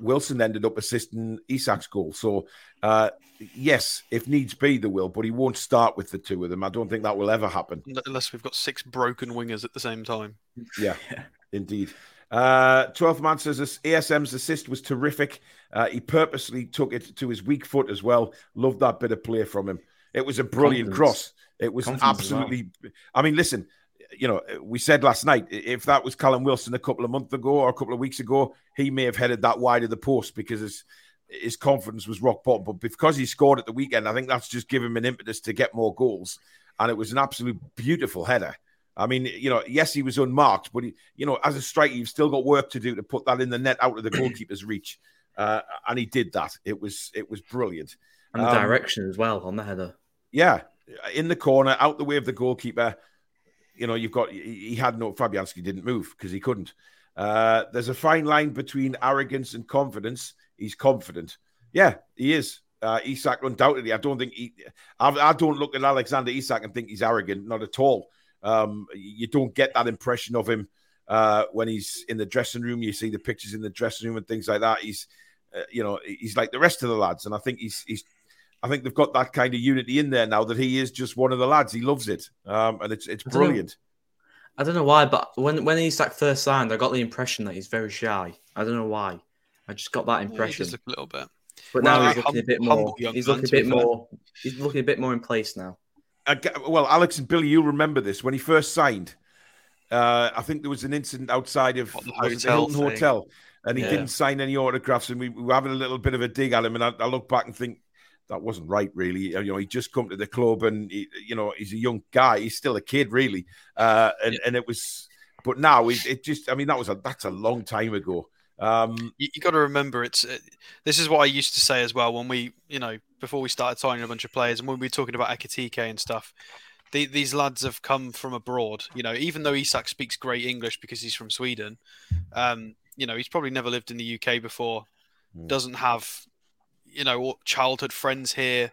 Wilson ended up assisting Isak's goal. So uh, yes, if needs be, there will, but he won't start with the two of them. I don't think that will ever happen. Unless we've got six broken wingers at the same time. Yeah, indeed. Uh, 12th man says this ASM's assist was terrific. Uh, he purposely took it to his weak foot as well. Loved that bit of play from him. It was a brilliant Confidence. cross. It was Confidence as well. absolutely. I mean, listen, you know, we said last night if that was Callum Wilson a couple of months ago or a couple of weeks ago, he may have headed that wide of the post because his his confidence was rock bottom. But because he scored at the weekend, I think that's just given him an impetus to get more goals. And it was an absolute beautiful header. I mean, you know, yes, he was unmarked, but he, you know, as a striker, you've still got work to do to put that in the net out of the goalkeeper's reach. Uh, and he did that. It was it was brilliant. And the Um, direction as well on the header. Yeah, in the corner, out the way of the goalkeeper. You know, you've got he had no Fabianski didn't move because he couldn't. Uh, there's a fine line between arrogance and confidence. He's confident. Yeah, he is. Uh, Isak, undoubtedly, I don't think he. I, I don't look at Alexander Isak and think he's arrogant. Not at all. Um, you don't get that impression of him uh, when he's in the dressing room. You see the pictures in the dressing room and things like that. He's, uh, you know, he's like the rest of the lads, and I think he's he's I think they've got that kind of unity in there now that he is just one of the lads. He loves it, um, and it's it's I don't know. brilliant. I don't know why, but when when Isak first signed, I got the impression that he's very shy. I don't know why. I just got that impression. does look a little bit. but Well, now he's hum- looking a bit more. He's looking a to be bit fair. more. He's looking a bit more in place now. I get- well, Alex and Billy, you'll remember this when he first signed. Uh, I think there was an incident outside of What, the the hotel Hilton thing? Hotel, and he Yeah. didn't sign any autographs, and we, we were having a little bit of a dig at him. And I, I look back and think that wasn't right, really. You know, he just come to the club, and he, you know, he's a young guy. He's still a kid, really. Uh, and and it was, but now it, it just, I mean, that was a that's a long time ago. Um, you, you got to remember it's uh, this is what I used to say as well when we you know before we started signing a bunch of players and when we were talking about Ekitike and stuff. The, these lads have come from abroad. You know, even though Isak speaks great English because he's from Sweden, um, you know, he's probably never lived in the UK before. Hmm. Doesn't have, you know, childhood friends here.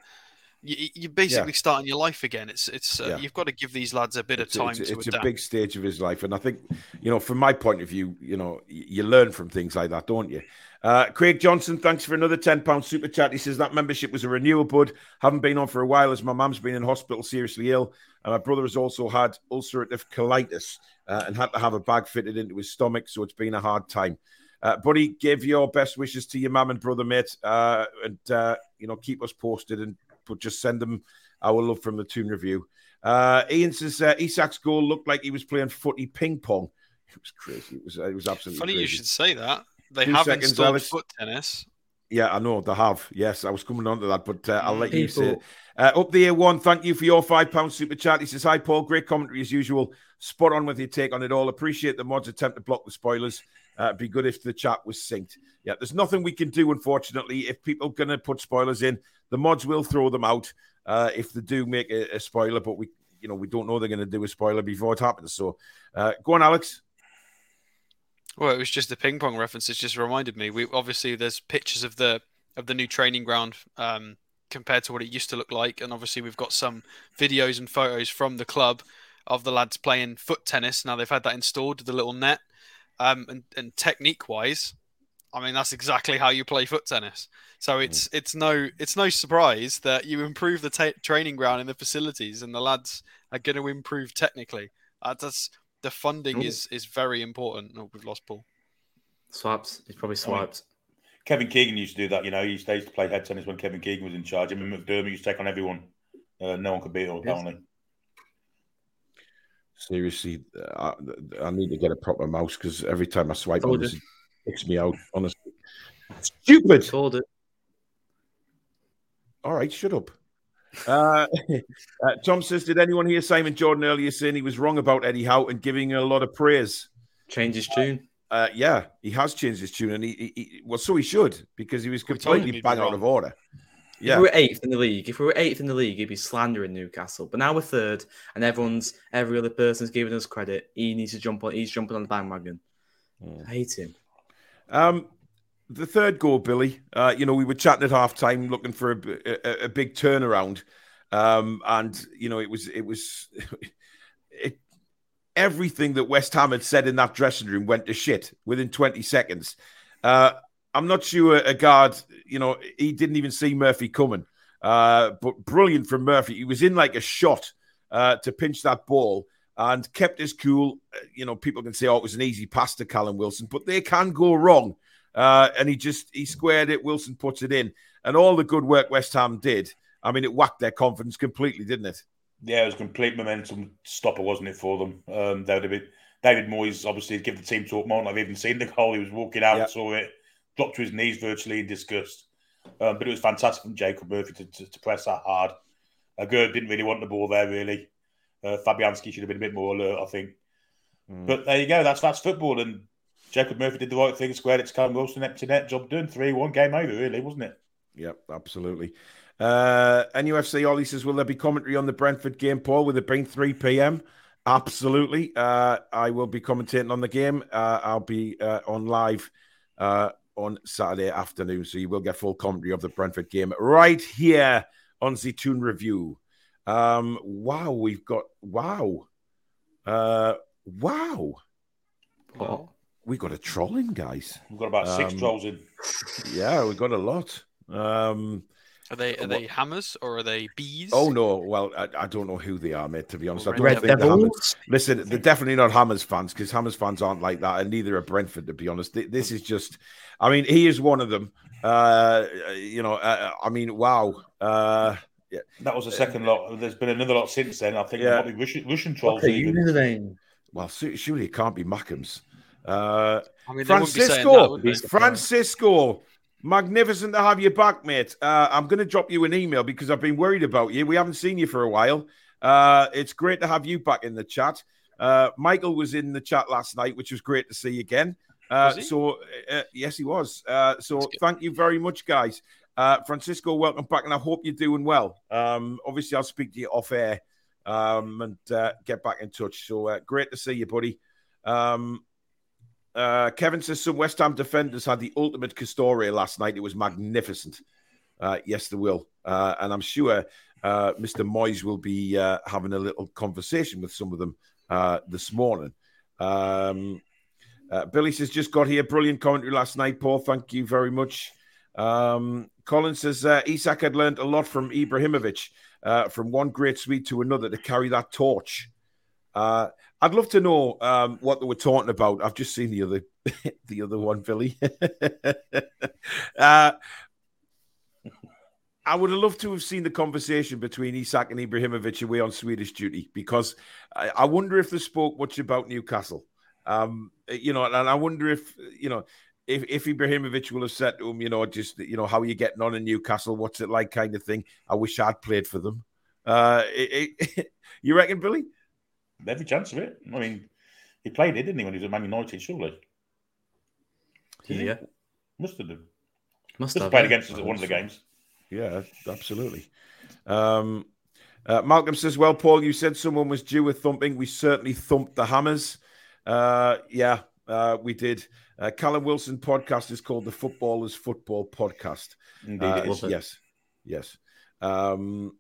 You, you're basically starting your life again. It's it's uh, Yeah. you've got to give these lads a bit it's, of time it's, to it's adapt. a big stage of his life, and I think you know, from my point of view, you know, you learn from things like that, don't you? Uh, Craig Johnson, thanks for another ten pound super chat. He says that membership was a renewal, bud. Haven't been on for a while as my mum's been in hospital seriously ill, and my brother has also had ulcerative colitis uh, and had to have a bag fitted into his stomach, so it's been a hard time. Uh, buddy, give your best wishes to your mum and brother, mate, uh, and uh, you know, keep us posted and but just send them our love from the Toon Review. Uh, Ian says uh, Isak's goal looked like he was playing footy ping pong. It was crazy. It was it was absolutely Funny crazy. you should say that. They Two have seconds, installed Alex. foot tennis. Yeah, I know they have. Yes, I was coming on to that, but uh, I'll let you say. it. Uh, up the air one, thank you for your five pound super chat. He says, "Hi Paul, great commentary as usual. Spot on with your take on it all. Appreciate the mods attempt to block the spoilers. Uh, it'd be good if the chat was synced. Yeah, there's nothing we can do, unfortunately. If people are gonna put spoilers in, the mods will throw them out uh, if they do make a, a spoiler. But we, you know, we don't know they're gonna do a spoiler before it happens. So, uh, go on, Alex. Well, it was just the ping pong reference. It just reminded me. We obviously there's pictures of the of the new training ground um, compared to what it used to look like, and obviously we've got some videos and photos from the club of the lads playing foot tennis. Now they've had that installed, the little net, um, and and technique wise, I mean that's exactly how you play foot tennis. So it's it's no it's no surprise that you improve the ta training ground and the facilities, and the lads are going to improve technically. Uh, that's the funding Ooh. is is very important. Oh, we've lost Paul. swipes. He's probably swiped. Kevin Keegan used to do that. You know, he used, they used to play head tennis when Kevin Keegan was in charge. I mean, McDermott used to take on everyone. Uh, no one could beat him, apparently. Seriously, uh, I, I need to get a proper mouse because every time I swipe Told on this, it kicks me out. Honestly, stupid. Called it. All right, shut up. Uh, uh, Tom says, did anyone hear Simon Jordan earlier saying he was wrong about Eddie Howe and giving a lot of praise? Change his tune. Uh, yeah, he has changed his tune, and he, he, he well, so he should because he was told completely bang out of order. If Yeah, we were eighth in the league, if we were eighth in the league, he'd be slandering Newcastle. But now we're third, and everyone's every other person's giving us credit. He needs to jump on. He's jumping on the bandwagon. Mm. I hate him. Um, the third goal, Billy. Uh, you know, we were chatting at half time, looking for a, a, a big turnaround, um, and you know, it was it was it, everything that West Ham had said in that dressing room went to shit within 20 seconds. Uh, I'm not sure a guard, you know, he didn't even see Murphy coming. Uh, but brilliant from Murphy. He was in like a shot uh, to pinch that ball and kept his cool. Uh, you know, people can say, oh, it was an easy pass to Callum Wilson, but they can go wrong. Uh, and he just he squared it. Wilson puts it in, and all the good work West Ham did. I mean, it whacked their confidence completely, didn't it? Yeah, it was complete momentum stopper, wasn't it, for them? Um, they would have been, David Moyes obviously give the team talk more. I've even seen the goal. He was walking out, saw it, dropped to his knees virtually in disgust. Um, but it was fantastic from Jacob Murphy to, to, to press that hard. Uh, Gerd didn't really want the ball there, really. Uh, Fabianski should have been a bit more alert, I think. Mm. But there you go. That's that's football, and Jacob Murphy did the right thing, squared it to Callum Wilson, net to net, job done. Three one game over, really, wasn't it? Yep, absolutely. Uh, NUFC Ollie says, "Will there be commentary on the Brentford game, Paul? With it bring three p.m.?" Absolutely. Uh, I will be commentating on the game. Uh, I'll be uh, on live uh, on Saturday afternoon, so you will get full commentary of the Brentford game right here on the Toon Review. Um, wow, we've got wow, uh, wow, wow. We got a trolling, guys. We've got about six um, trolls in. Yeah, we've got a lot. Um, are they are they hammers or are they bees? Oh no! Well, I, I don't know who they are, mate. To be honest, I don't Red think Devils. Listen, they're definitely not Hammers fans because Hammers fans aren't like that, and neither are Brentford. To be honest, this is just. I mean, he is one of them. Uh, you know, uh, I mean, wow. Uh, yeah. That was the second lot. There's been another lot since then. I think yeah. probably Russian, Russian trolls. Okay, even. Well, surely it can't be Mackems. Uh, I mean, Francisco, that, Francisco, magnificent to have you back, mate. Uh, I'm going to drop you an email because I've been worried about you. We haven't seen you for a while. Uh, it's great to have you back in the chat. Uh, Michael was in the chat last night, which was great to see again. Uh, so, uh, yes, he was. Uh, so, thank you very much, guys. Francisco, welcome back, and I hope you're doing well. Um, obviously, I'll speak to you off air um, and get back in touch. So, great to see you, buddy. Um, uh, Kevin says some West Ham defenders had the ultimate Castore last night. It was magnificent. Uh, yes, they will. Uh, and I'm sure uh, Mr. Moyes will be uh, having a little conversation with some of them uh, this morning. Um, Billy says, just got here. Brilliant commentary last night, Paul. Thank you very much. Um, Colin says, Isak had learned a lot from Ibrahimovic, from one great sweet to another to carry that torch. Uh, I'd love to know um, what they were talking about. I've just seen the other, the other one, Billy. uh, I would have loved to have seen the conversation between Isak and Ibrahimovic away on Swedish duty because I, I wonder if they spoke much about Newcastle. Um, you know, and I wonder if you know if, if Ibrahimovic will have said to him, you know, just you know, how are you getting on in Newcastle? What's it like, kind of thing. I wish I'd played for them. Uh, it, it, you reckon, Billy? Every chance of it. I mean, he played it, didn't he, when he was at Man United, surely? Yeah. Must have done. Must, have played against us at one of the games. Yeah, absolutely. Um, uh, Malcolm says, Well, Paul, you said someone was due a thumping. We certainly thumped the Hammers. Uh, yeah, uh, we did. Uh, Callum Wilson podcast is called the Footballers Football Podcast. Indeed, uh, yes, yes. Um,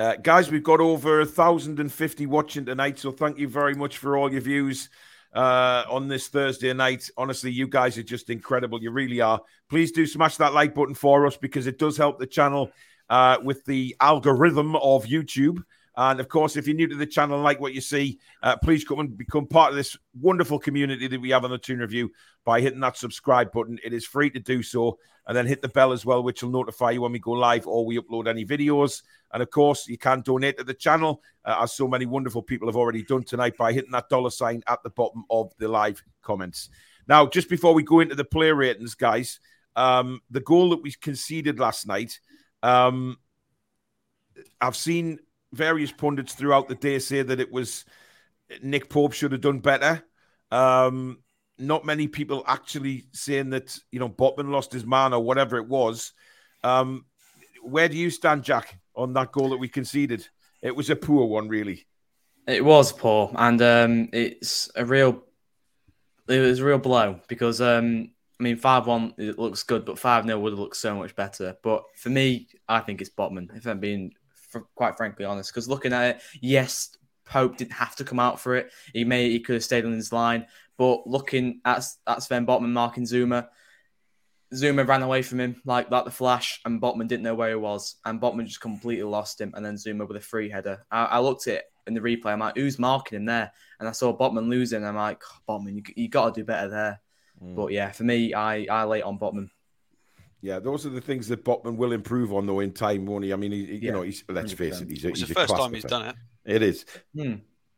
uh, guys, we've got over 1,050 watching tonight, so thank you very much for all your views uh, on this Thursday night. Honestly, you guys are just incredible. You really are. Please do smash that like button for us because it does help the channel uh, with the algorithm of YouTube. And of course, if you're new to the channel and like what you see, uh, please come and become part of this wonderful community that we have on the Toon Review by hitting that subscribe button. It is free to do so. And then hit the bell as well, which will notify you when we go live or we upload any videos. And of course, you can donate to the channel, uh, as so many wonderful people have already done tonight by hitting that dollar sign at the bottom of the live comments. Now, just before we go into the player ratings, guys, um, the goal that we conceded last night, um, I've seen various pundits throughout the day say that it was Nick Pope should have done better. Um, not many people actually saying that you know Botman lost his man or whatever it was. Um, where do you stand, Jack, on that goal that we conceded? It was a poor one, really. It was poor, and um, it's a real. It was a real blow because um, I mean, five one it looks good, but five 0 would have looked so much better. But for me, I think it's Botman. If I'm being fr- quite frankly honest, because looking at it, yes, Pope didn't have to come out for it. He may he could have stayed on his line, but looking at at Sven Botman marking Zouma, Zouma ran away from him like like the flash, and Botman didn't know where he was, and Botman just completely lost him, and then Zouma with a free header. I, I looked at it in the replay. I'm like, who's marking him there? And I saw Botman losing. I'm like, oh, Botman, you, you got to do better there. Mm. But yeah, for me, I I lay on Botman. Yeah, those are the things that Botman will improve on though in time, won't he? I mean, he, yeah, you know, he's let's 100%. face it, he's, a, it's he's the first time he's done it. It is. Hmm.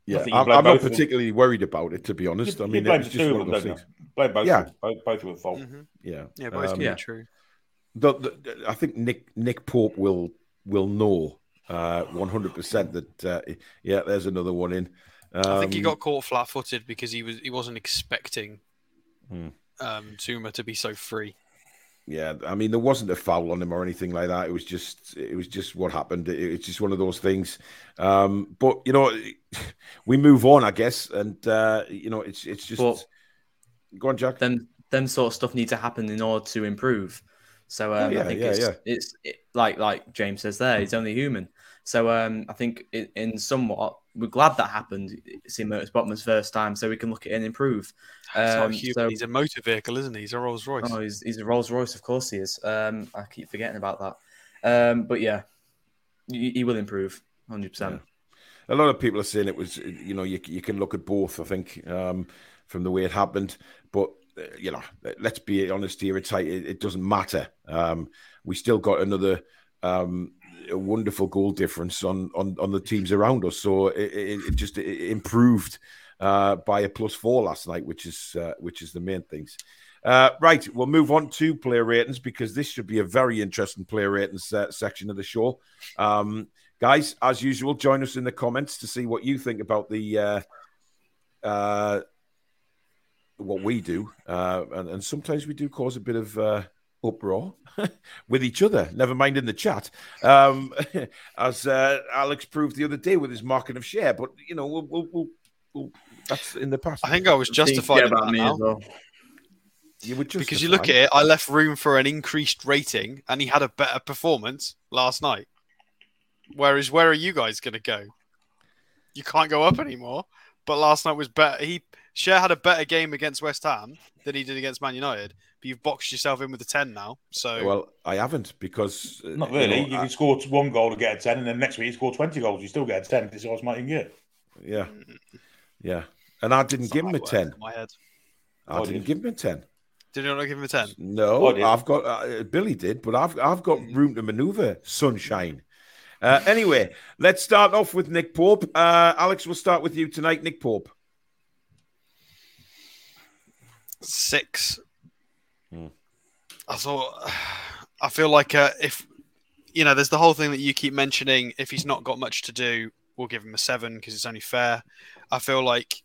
Yeah, I'm, I'm not particularly worried about it, to be honest. You, I mean, it's just one of those things. Blame both, yeah. both, both with fault. Mm-hmm. Yeah, yeah, both um, yeah. true. The, the, I think Nick Nick Pope will will know uh, one hundred percent that uh, yeah, there's another one in. Um, I think he got caught flat-footed because he was he wasn't expecting hmm. um, Zouma to be so free. Yeah, I mean there wasn't a foul on him or anything like that. It was just it was just what happened. It, it's just one of those things. Um, but you know, we move on, I guess, and uh, you know, it's it's just. But go on, Jack. Them them sort of stuff need to happen in order to improve. So um, oh, yeah, I think yeah, it's, yeah. it's it, like like James says there, he's only human. So um, I think it, in somewhat we're glad that happened. Seeing Mertens Botman's first time, so we can look at it and improve. Um, so, he's a motor vehicle, isn't he? He's a Rolls Royce. Oh, he's, he's a Rolls Royce, of course he is. Um, I keep forgetting about that. Um, but yeah, he, he will improve, hundred yeah. percent. A lot of people are saying it was, you know, you you can look at both. I think um, from the way it happened, but uh, you know, let's be honest here. It's like it, it doesn't matter. Um, we still got another um, a wonderful goal difference on on on the teams around us. So it, it, just it improved uh, by a plus four last night, which is uh, which is the main things. Uh, right, we'll move on to player ratings because this should be a very interesting player ratings uh, section of the show. Um, guys, as usual, join us in the comments to see what you think about the uh, uh, what we do, and, and, sometimes we do cause a bit of uproar with each other. Never mind in the chat, um, as uh, Alex proved the other day with his marking of Schär. But you know, we'll, we'll, we'll, we'll that's in the past. I think I was justified about me now. as well. You would because you look at it, I left room for an increased rating, and he had a better performance last night. Whereas, where are you guys going to go? You can't go up anymore. But last night was better. He Schär had a better game against West Ham than he did against Man United. But you've boxed yourself in with a ten now. So well, I haven't because uh, not really. You, know, you can score one goal to get a ten, and then next week you score twenty goals, you still get a ten. This is what might get. Yeah, yeah. And I didn't give him a ten. my head. I oh, didn't give him a ten. Did you not give him a ten? No, oh, I've got uh, Billy did, but I've I've got room to manoeuvre. Sunshine. Uh, anyway, let's start off with Nick Pope. Uh, Alex, we'll start with you tonight. Nick Pope. Six. Hmm. I thought. I feel like uh, if you know, there's the whole thing that you keep mentioning. If he's not got much to do, we'll give him a seven because it's only fair. I feel like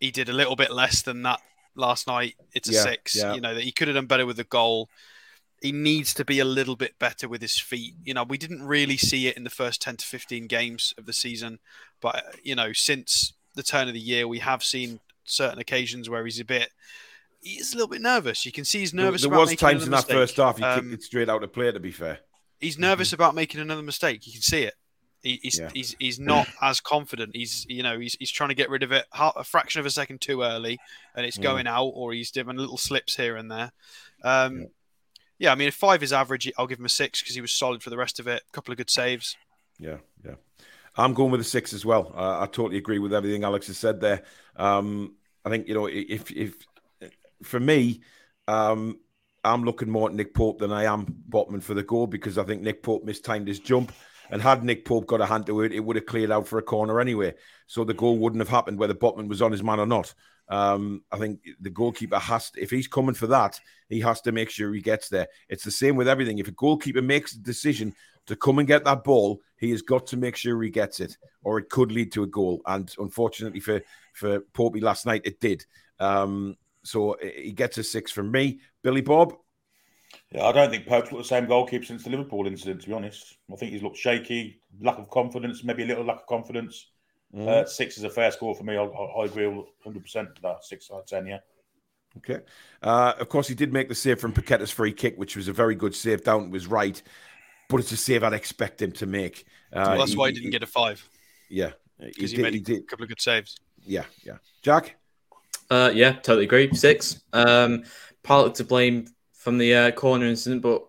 he did a little bit less than that last night. It's a yeah, six. Yeah. You know that he could have done better with the goal. He needs to be a little bit better with his feet. You know, we didn't really see it in the first ten to fifteen games of the season, but you know, since the turn of the year, we have seen certain occasions where he's a bit. He's a little bit nervous. You can see he's nervous. There, there was times in that mistake. first half he um, kicked it straight out of play. To be fair, he's nervous about making another mistake. You can see it. He, he's, Yeah. he's he's not as confident. He's you know he's he's trying to get rid of it a fraction of a second too early, and it's going out, or he's doing little slips here and there. Um, Yeah. yeah. I mean, if five is average, I'll give him a six because he was solid for the rest of it. A couple of good saves. Yeah, yeah. I'm going with a six as well. Uh, I totally agree with everything Alex has said there. Um, I think you know if if for me, um, I'm looking more at Nick Pope than I am Botman for the goal because I think Nick Pope mistimed his jump. And had Nick Pope got a hand to it, it would have cleared out for a corner anyway. So the goal wouldn't have happened whether Botman was on his man or not. Um, I think the goalkeeper has, to, if he's coming for that, he has to make sure he gets there. It's the same with everything. If a goalkeeper makes a decision to come and get that ball, he has got to make sure he gets it, or it could lead to a goal. And unfortunately for for Popey last night, it did. Um, so he gets a six from me. Billy Bob, Yeah, I don't think pope looked the same goalkeeper since the Liverpool incident. To be honest, I think he's looked shaky, lack of confidence, maybe a little lack of confidence. Mm. Uh, six is a fair score for me. I, I, I agree 100 percent with that. Six out of ten, yeah. Okay. Uh, of course, he did make the save from Paqueta's free kick, which was a very good save. Down was right, but it's a save I'd expect him to make. Uh, well, that's he, why he didn't he, get a five. Yeah, because he, he, made a did. couple of good saves. Yeah, yeah. Jack. Uh, yeah, totally agree. Six. Um, partly to blame from the uh, corner incident, but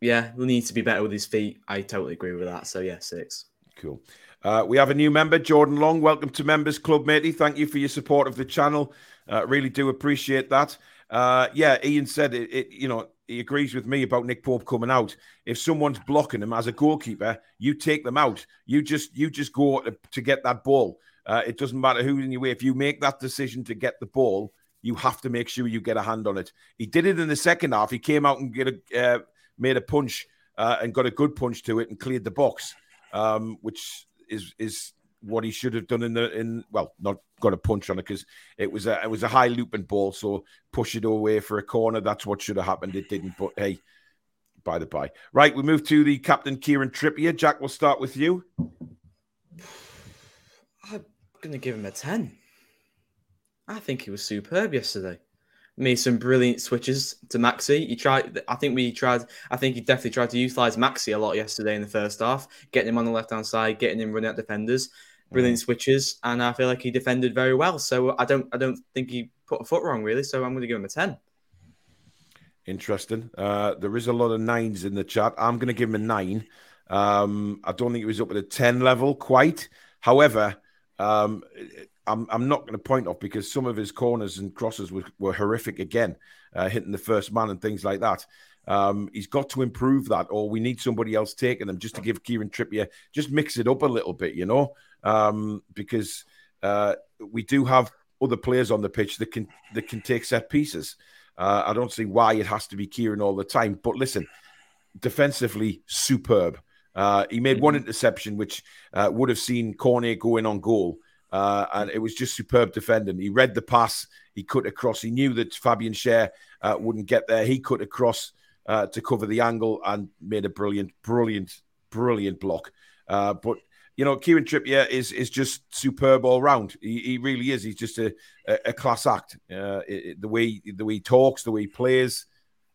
yeah, we need to be better with his feet. I totally agree with that. So yeah, six. Cool. Uh, we have a new member, Jordan Long. Welcome to Members Club, matey. Thank you for your support of the channel. Uh, really do appreciate that. Uh, yeah, Ian said it, it, You know, he agrees with me about Nick Pope coming out. If someone's blocking him as a goalkeeper, you take them out. You just you just go to, to get that ball. Uh, it doesn't matter who's in your way. If you make that decision to get the ball, you have to make sure you get a hand on it. He did it in the second half. He came out and a, uh, made a punch uh, and got a good punch to it and cleared the box, um, which is is what he should have done in the in well not got a punch on it because it was a it was a high looping ball so push it away for a corner that's what should have happened it didn't but hey by the by right we move to the captain Kieran Trippier Jack we'll start with you I'm gonna give him a 10 I think he was superb yesterday made some brilliant switches to Maxi. He tried. I think we tried. I think he definitely tried to utilize Maxi a lot yesterday in the first half, getting him on the left hand side, getting him running at defenders. Brilliant mm. switches, and I feel like he defended very well. So I don't. I don't think he put a foot wrong really. So I'm going to give him a ten. Interesting. Uh, there is a lot of nines in the chat. I'm going to give him a nine. Um, I don't think he was up at a ten level quite. However, um, I'm, I'm not going to point off because some of his corners and crosses were, were horrific again, uh, hitting the first man and things like that. Um, he's got to improve that, or we need somebody else taking them just to give Kieran Trippier just mix it up a little bit, you know, um, because uh, we do have other players on the pitch that can that can take set pieces. Uh, I don't see why it has to be Kieran all the time. But listen, defensively superb. Uh, he made one mm-hmm. interception, which uh, would have seen Cornet going on goal. Uh, and it was just superb defending. He read the pass, he cut across. He knew that Fabian Schär uh, wouldn't get there. He cut across uh, to cover the angle and made a brilliant, brilliant, brilliant block. Uh, but you know, Kieran Trippier is is just superb all round. He, he really is. He's just a, a, class act. Uh, it, the way the way he talks, the way he plays,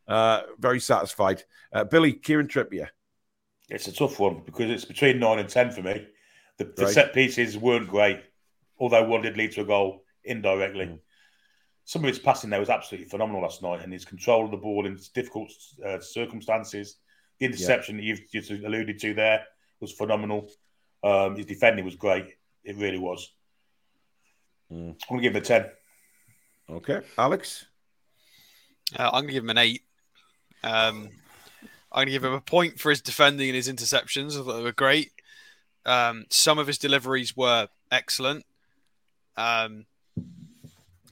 uh, very satisfied. Billy Kieran Trippier. It's a tough one because it's between nine and ten for me. The, the right. set pieces weren't great although one did lead to a goal indirectly. Mm. Some of his passing there was absolutely phenomenal last night, and his control of the ball in difficult uh, circumstances. The interception yeah. that you've just alluded to there was phenomenal. Um, his defending was great. It really was. Mm. I'm going to give him a 10. Okay. Alex? Uh, I'm going to give him an 8. Um, I'm going to give him a point for his defending and his interceptions. I thought they were great. Um, some of his deliveries were excellent. Um,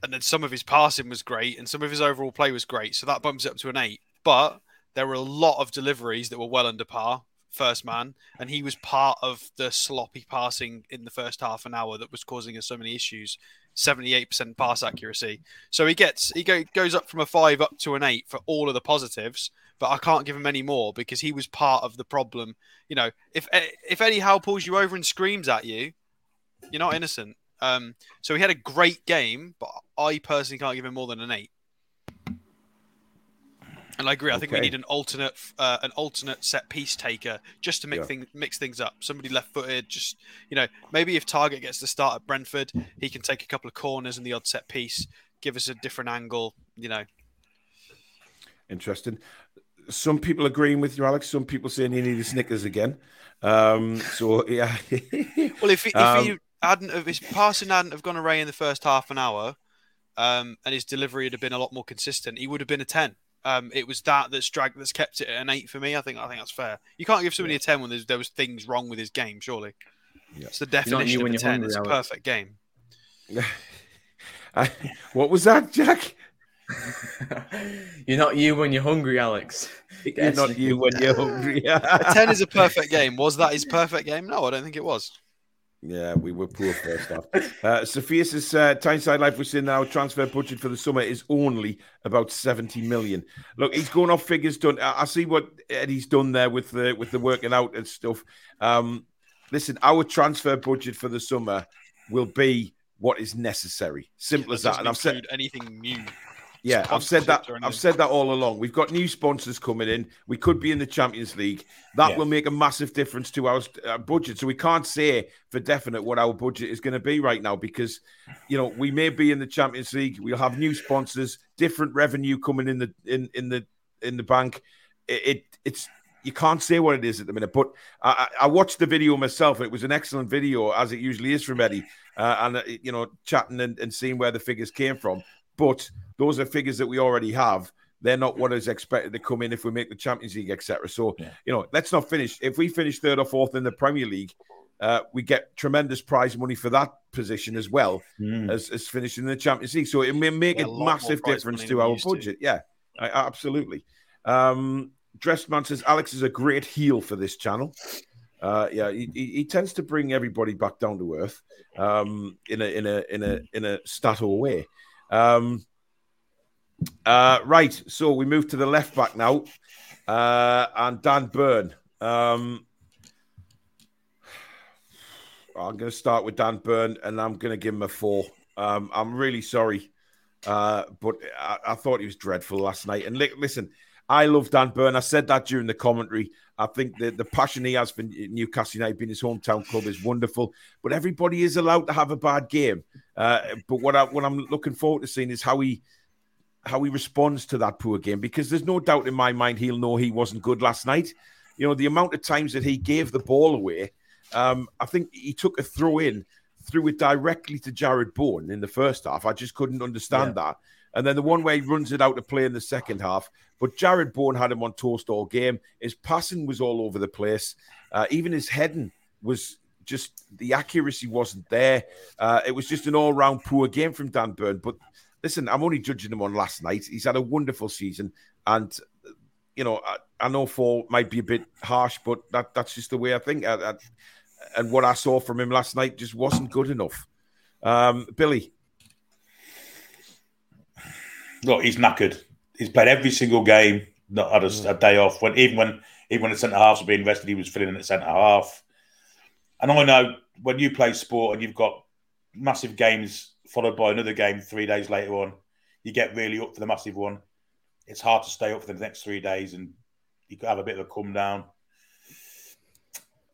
and then some of his passing was great, and some of his overall play was great. So that bumps it up to an eight. But there were a lot of deliveries that were well under par, first man, and he was part of the sloppy passing in the first half an hour that was causing us so many issues. 78% pass accuracy. So he gets he go, goes up from a five up to an eight for all of the positives, but I can't give him any more because he was part of the problem. You know, if if Eddie Howe pulls you over and screams at you, you're not innocent. Um, so he had a great game, but I personally can't give him more than an eight. And I agree. I okay. think we need an alternate, uh, an alternate set piece taker just to mix yeah. things mix things up. Somebody left footed, just you know, maybe if Targett gets the start at Brentford, he can take a couple of corners and the odd set piece, give us a different angle. You know, interesting. Some people agreeing with you, Alex. Some people saying you need a Snickers again. Um, so yeah. well, if he, if um, he hadn't if his passing hadn't have gone away in the first half an hour, um, and his delivery had been a lot more consistent, he would have been a ten. Um, it was that that's dragged that's kept it at an eight for me. I think I think that's fair. You can't give somebody yeah. a ten when there was things wrong with his game. Surely, yeah. it's the definition of a ten. Hungry, it's a perfect game. what was that, Jack? you're not you when you're hungry, Alex. You're not you when you're hungry. a ten is a perfect game. Was that his perfect game? No, I don't think it was. Yeah, we were poor first half. Uh, Sophia says uh, Tyneside Life was saying now transfer budget for the summer is only about 70 million. Look, he's going off figures done. I, see what Eddie's done there with the with the working out and stuff. Um, listen, our transfer budget for the summer will be what is necessary. Simple yeah, as that. And I've said anything new. Yeah, I've said that. I've said that all along. We've got new sponsors coming in. We could be in the Champions League. That yeah. will make a massive difference to our, budget. So we can't say for definite what our budget is going to be right now because, you know, we may be in the Champions League. We'll have new sponsors, different revenue coming in the in in the in the bank. It, it it's you can't say what it is at the minute. But I, I, watched the video myself. It was an excellent video, as it usually is from Eddie, uh, and uh, you know, chatting and, and seeing where the figures came from. But those are figures that we already have. They're not what is expected to come in if we make the Champions League, etc. So, yeah. you know, let's not finish. If we finish third or fourth in the Premier League, uh, we get tremendous prize money for that position as well mm. as, as finishing in the Champions League. So it may make yeah, a, a massive difference to our budget. To. Yeah, I, absolutely. Um, Dressman says Alex is a great heel for this channel. Uh, yeah, he, he, tends to bring everybody back down to earth um, in a in a in a in a stato way. Um, uh, right, so we move to the left back now, uh, and Dan Burn. Um, I'm going to start with Dan Burn, and I'm going to give him a four. Um, I'm really sorry, uh, but I, I, thought he was dreadful last night. And li- listen, I love Dan Burn. I said that during the commentary. I think the, the passion he has for Newcastle United being his hometown club is wonderful. But everybody is allowed to have a bad game. Uh, but what I what I'm looking forward to seeing is how he how he responds to that poor game because there's no doubt in my mind he'll know he wasn't good last night. You know, the amount of times that he gave the ball away, um, I think he took a throw in, threw it directly to Jarrod Bowen in the first half. I just couldn't understand yeah. that. And then the one way he runs it out to play in the second half. But Jarrod Bowen had him on toast all game. His passing was all over the place. Uh, even his heading was just the accuracy wasn't there. Uh, it was just an all round poor game from Dan Burn. But listen, I'm only judging him on last night. He's had a wonderful season, and you know, I, I know four might be a bit harsh, but that that's just the way I think. I, I, and what I saw from him last night just wasn't good enough. Um, Billy, look, he's knackered. He's played every single game, not had a, a day off. When even when even when the centre halves were being rested, he was filling in at centre half. And I know when you play sport and you've got massive games followed by another game three days later on, you get really up for the massive one. It's hard to stay up for the next three days, and you could have a bit of a come down.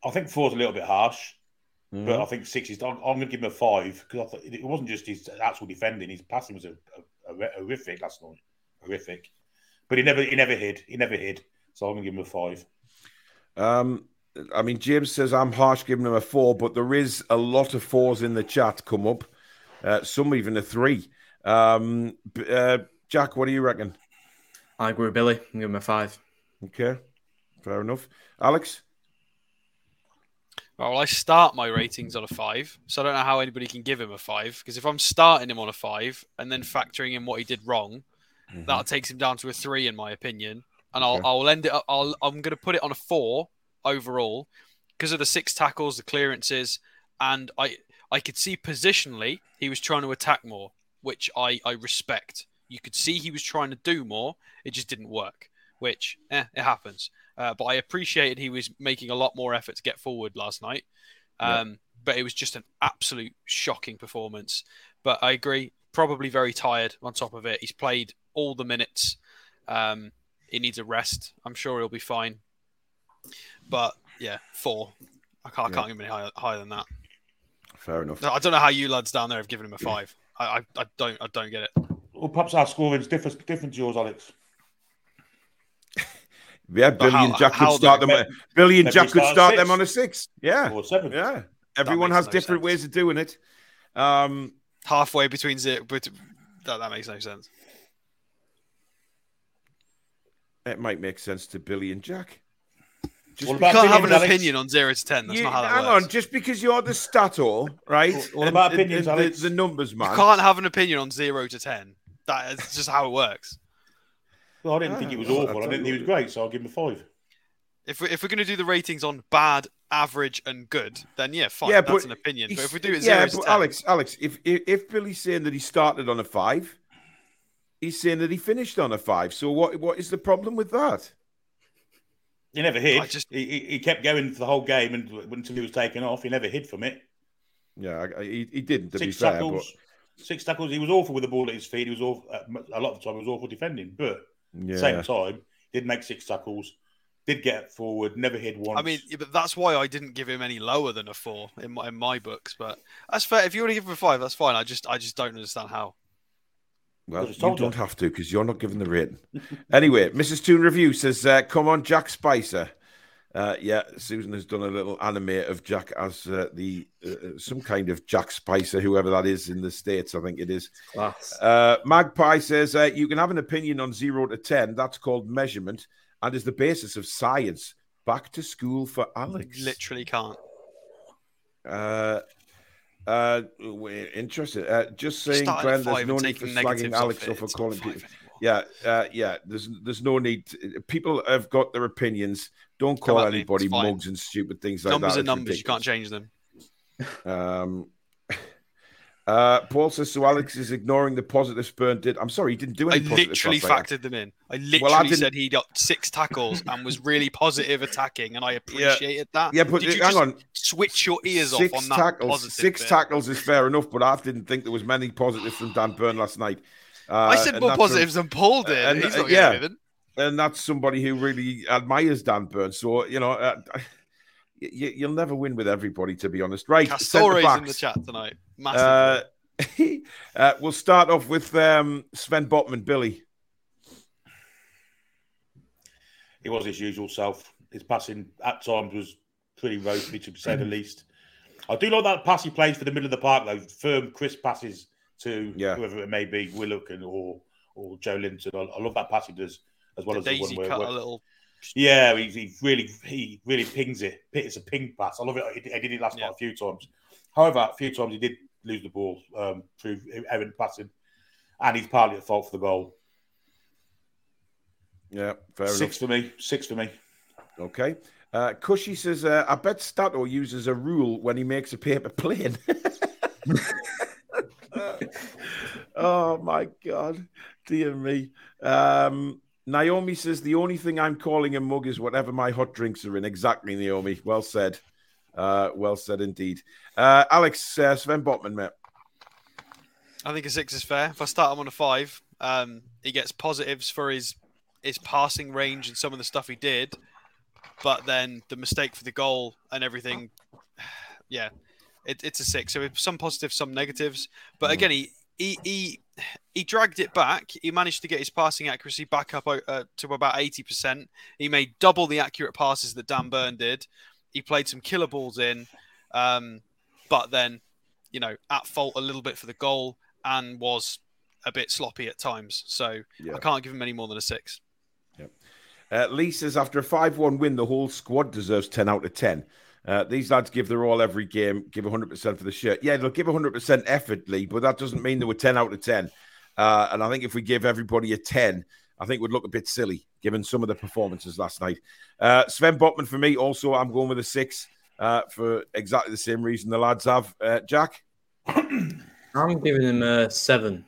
I think four's a little bit harsh, mm-hmm. but I think six is. I'm, I'm going to give him a five because I thought it wasn't just his actual defending; his passing was a, a, a horrific last night, horrific. But he never, he never hid. He never hid. So I'm going to give him a five. Um, I mean, James says I'm harsh giving him a four, but there is a lot of fours in the chat come up uh, some even a three. Um, uh, Jack, what do you reckon? I agree with Billy. I'm give him a five. Okay, fair enough. Alex? Well, I start my ratings on a five, so I don't know how anybody can give him a five. Because if I'm starting him on a five and then factoring in what he did wrong, mm-hmm. that takes him down to a three, in my opinion. And I'll. I'll end it. I'll, I'm going to put it on a four overall because of the six tackles, the clearances, and I I could see positionally he was trying to attack more, which I, I respect. You could see he was trying to do more, it just didn't work, which, eh, it happens. Uh, but I appreciated he was making a lot more effort to get forward last night. Um, yeah. But it was just an absolute shocking performance. But I agree, probably very tired on top of it. He's played all the minutes. Um, he needs a rest. I'm sure he'll be fine. But yeah, four. I can't, yeah. I can't give him any higher, higher than that fair enough. I don't know how you lads down there have given him a five. I, I, I don't I don't get it. Well, perhaps our scoring is different different to yours, Alex. yeah, Billy how, and Jack could start them. Billy and Jack could start them on a six. Yeah, or seven. Yeah, everyone has no different sense. ways of doing it. Um, Halfway between zero, but that, that makes no sense. It might make sense to Billy and Jack. Just you can't have an Alex? opinion on zero to ten. That's you, not how that hang works. on, just because you're the stato, right? What about opinions, and, Alex? The, the, numbers, man. You can't have an opinion on zero to ten. That is just how it works. Well, I didn't think it was ah, awful. I, I didn't think it was great, so I'll give him a five. If we're, if we're going to do the ratings on bad, average, and good, then yeah, fine. Yeah, that's an opinion. But if we do it zero yeah, to 10, Alex, Alex, if, if if Billy's saying that he started on a five, he's saying that he finished on a five. So what what is the problem with that? He never hid. Just... He, he kept going for the whole game and until he was taken off. He never hid from it. Yeah, he, he didn't. To Six be fair, tackles. Six tackles. He was awful with the ball at his feet. He was awful, uh, a lot of the time. He was awful defending, but Yeah. same time, did make six tackles, did get forward, never hit once. I mean, yeah, but that's why I didn't give him any lower than a four in my, in my books. But that's fair. If you want to give him a five, that's fine. I just I just don't understand how. Well, you don't have to because you're not giving the rating. anyway, Mrs. Toon Review says, uh, "Come on, Jack Spicer." Uh, yeah, Susan has done a little anime of Jack as uh, the uh, some kind of Jack Spicer, whoever that is in the states. I think it is. Class. Uh, Magpie says uh, you can have an opinion on zero to ten. That's called measurement and is the basis of science. Back to school for Alex. Literally can't. Uh, we're interested. Uh, just saying, Glenn, there's no need for slagging Alex off off for calling people. anymore. Yeah, uh, yeah. There's there's no need. To, people have got their opinions. Don't call anybody mugs and stupid things like numbers that. Numbers are numbers. You can't change them. Um, uh, Paul says so. Alex is ignoring the positives Burn did. I'm sorry, he didn't do I any. positives literally factored them in. I literally didn't- said he got six tackles and was really positive attacking, and I appreciated that. Yeah, but Did you hang on. switch your ears Six off on that tackles. positive Six bit? tackles is fair enough, but I didn't think there was many positives from Dan Burn last night. Uh, I said more that's from- positives than Paul did. and, He's uh, yeah. and that's somebody who really admires Dan Burn. So you know, uh, you, you'll never win with everybody, to be honest. Right, centre Castores in the chat tonight. Massive. Uh, uh, we'll start off with um, Sven Botman, Billy. he was his usual self. His passing at times was pretty ropey, to say the least. I do like that pass he plays for the middle of the park, though. Firm, crisp passes to Yeah. whoever it may be, Willock and or or Joelinton. I, I love that pass he does, as well the as the one where, cut where- a little. Yeah, he, he really he really pings it. It's a ping pass. I love it. He, he did it last Yeah. night a few times. However, a few times he did lose the ball um, through errant passing, and he's partly at fault for the goal. Yeah, fair Six for me. Six for me. Okay. Uh, Cushy says, uh, I bet Stato uses a rule when he makes a paper plane. oh my God. Dear me. Um, Naomi says, the only thing I'm calling a mug is whatever my hot drinks are in. Exactly, Naomi. Well said. Uh, well said indeed. Uh, Alex, uh, Sven Botman, mate. I think a six is fair. If I start him on a five, um, he gets positives for his his passing range and some of the stuff he did, but then the mistake for the goal and everything, yeah, it, it's a six. So some positives, some negatives. But again, he he he he dragged it back. He managed to get his passing accuracy back up uh, to about eighty percent. He made double the accurate passes that Dan Burn did. He played some killer balls in, um, but then, you know, at fault a little bit for the goal and was a bit sloppy at times. So Yeah. I can't give him any more than a six. Uh, Lee says after a 5 1 win, the whole squad deserves 10 out of 10. Uh, these lads give their all every game, give 100% for the shirt. Yeah, they'll give 100% effort, Lee, but that doesn't mean they were 10 out of 10. Uh, and I think if we give everybody a 10, I think would look a bit silly given some of the performances last night. Uh, Sven Botman for me, also, I'm going with a six uh, for exactly the same reason the lads have. Uh, Jack? I'm giving him a seven.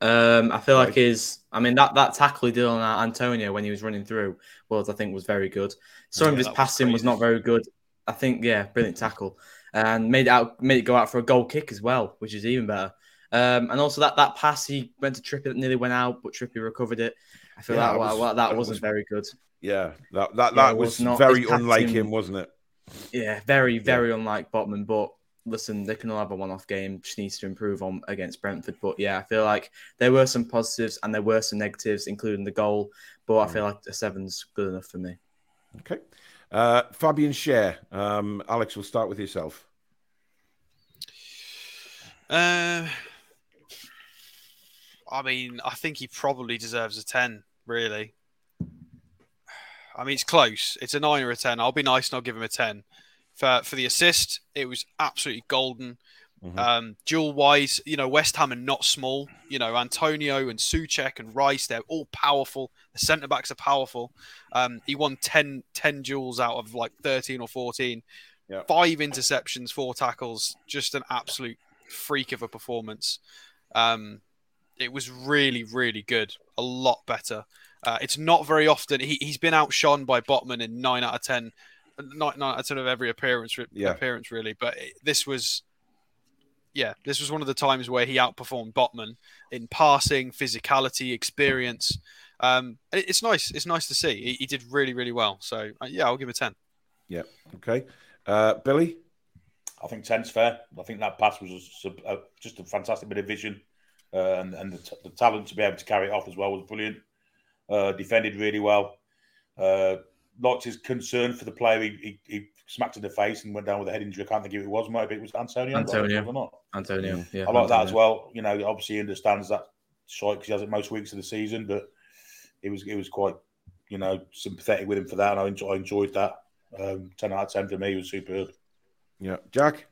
Um, I feel Right. like his, I mean, that, that tackle he did on uh, Antonio when he was running through was, I think, was very good. Some Yeah, of his that was passing was not very good. I think, yeah, brilliant tackle, and made it out, made it go out for a goal kick as well, which is even better. Um, and also that that pass he went to Trippy that nearly went out, but Trippy recovered it. I feel Yeah, that was- that, that wasn't was- very good. Yeah, that that, that it was, was not- very unlike him, wasn't it? Yeah, very, very unlike Botman. But listen, they can all have a one-off game. Just needs to improve on against Brentford. But yeah, I feel like there were some positives and there were some negatives, including the goal. But I feel like a seven's good enough for me. Okay. Uh, Fabian Schär. Um, Alex, we'll start with yourself. Uh, I mean, I think he probably deserves a 10, really. I mean, it's close. It's a 9 or a 10. I'll be nice and I'll give him a 10. For, for the assist, it was absolutely golden. Mhm. Um, dual wise, you know, West Ham are not small. You know, Antonio and Souček and Rice, they're all powerful. The centre backs are powerful. Um, he won 10, 10 duels out of like 13 or 14. Yeah. Five interceptions, four tackles. Just an absolute freak of a performance. Um, it was really, really good. A lot better. Uh, it's not very often. He, he's been outshone by Botman in nine out of 10. Nine, nine out of 10 of every appearance, Yeah. appearance really. But it- this was yeah, this was one of the times where he outperformed Botman in passing, physicality, experience. Um, it's nice. It's nice to see. He, he did really, really well. So uh, yeah, I'll give him a ten. Yeah. Okay. Uh, Billy. I think 10's fair. I think that pass was a, a, just a fantastic bit of vision, uh, and, and the, t- the, talent to be able to carry it off as well was brilliant. Uh, defended really well. Uh, liked his concern for the player he, he, he, smacked in the face and went down with a head injury. I can't think who it was. Maybe it was Antonio. Antonio. Or not. Antonio. Yeah. I like Antonio. that as well. You know, obviously he understands that shite because he has it most weeks of the season, but it was it was quite, you know, sympathetic with him for that, and I, enjoy, I enjoyed that. Um, ten out of ten for me was superb. Yeah, Jack.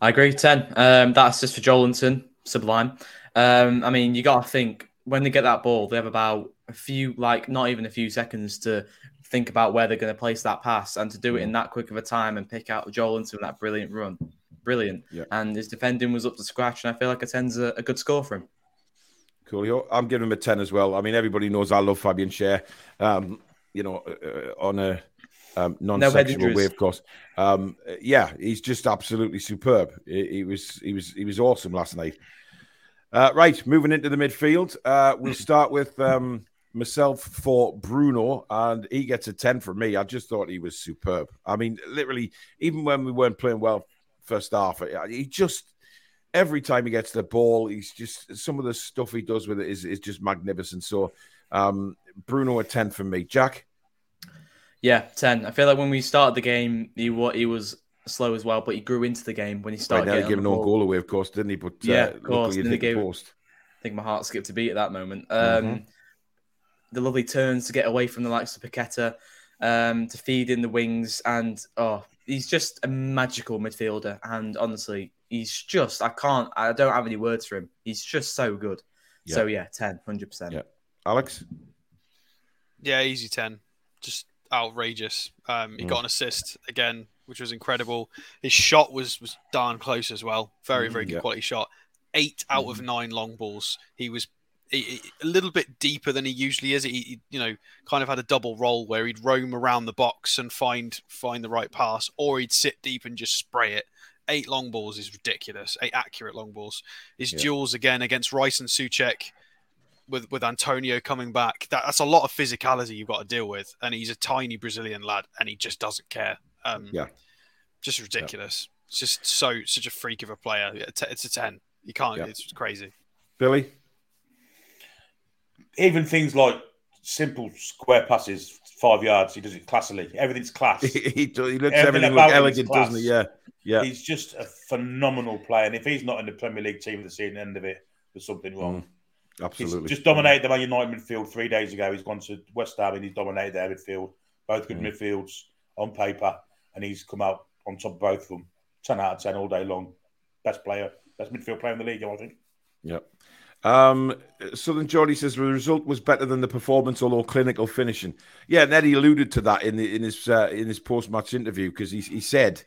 I agree. Ten. Um, that's just for Joelinton. Sublime. Um, I mean, you got to think when they get that ball, they have about a few, like not even a few seconds to think about where they're going to place that pass, and to do it in that quick of a time and pick out Joelinton with that brilliant run, brilliant. Yeah. And his defending was up to scratch, and I feel like a ten's a, a good score for him. Cool. I'm giving him a 10 as well. I mean, everybody knows I love Fabian Schär, um, you know, uh, on a um, non-sexual No way, of course. Um, yeah, he's just absolutely superb. He, he, was he was he was awesome last night. Uh, right, moving into the midfield, uh, we'll start with um, myself for Bruno, and he gets a 10 from me. I just thought he was superb. I mean, literally, even when we weren't playing well first half, he just every time he gets the ball, he's just some of the stuff he does with it is, is just magnificent. So, um, Bruno a 10 for me. Jack? Yeah, 10. I feel like when we started the game, he, he was slow as well, but he grew into the game when he started right, giving no goal away, of course, didn't he? But yeah, uh, of course. He Then he gave, post. I think my heart skipped a beat at that moment. Um, Mhm. The lovely turns to get away from the likes of Paqueta, um, to feed in the wings, and oh, he's just a magical midfielder. And honestly, he's just I can't I don't have any words for him. He's just so good. Yeah. So yeah, 10, 100 percent. Yeah. Alex? Yeah, easy ten. Just outrageous. Um, he Mm. got an assist again, which was incredible. His shot was was darn close as well. Very very good yeah. quality shot. Eight out of nine long balls. He was he, he- a little bit deeper than he usually is. He, you know, kind of had a double role where he'd roam around the box and find find the right pass, or he'd sit deep and just spray it. Eight long balls is ridiculous. Eight accurate long balls. His Yeah. duels again against Rice and Souček with with Antonio coming back. That, that's a lot of physicality you've got to deal with, and he's a tiny Brazilian lad, and he just doesn't care. Um, Yeah. just ridiculous. It's just so such a freak of a player. It's a ten. You can't. Yeah. It's crazy. Billy? Even things like simple square passes, five yards, he does it classily. Everything's class. he, he, lets Everything everything look elegant, doesn't he? Yeah. Yeah. He's just a phenomenal player. And if he's not in the Premier League team at the season end of it, there's something wrong. He's Absolutely. just dominated the Man United midfield three days ago. He's gone to West Ham and he's dominated their midfield. Both good Mm. midfields on paper, and he's come out on top of both of them. 10 out of 10 all day long. Best player, best midfield player in the league, I think. Yeah. Um, Southern Geordie says the result was better than the performance, although clinical finishing. Yeah, and Eddie alluded to that in the, in his uh, in his post match interview because he he said,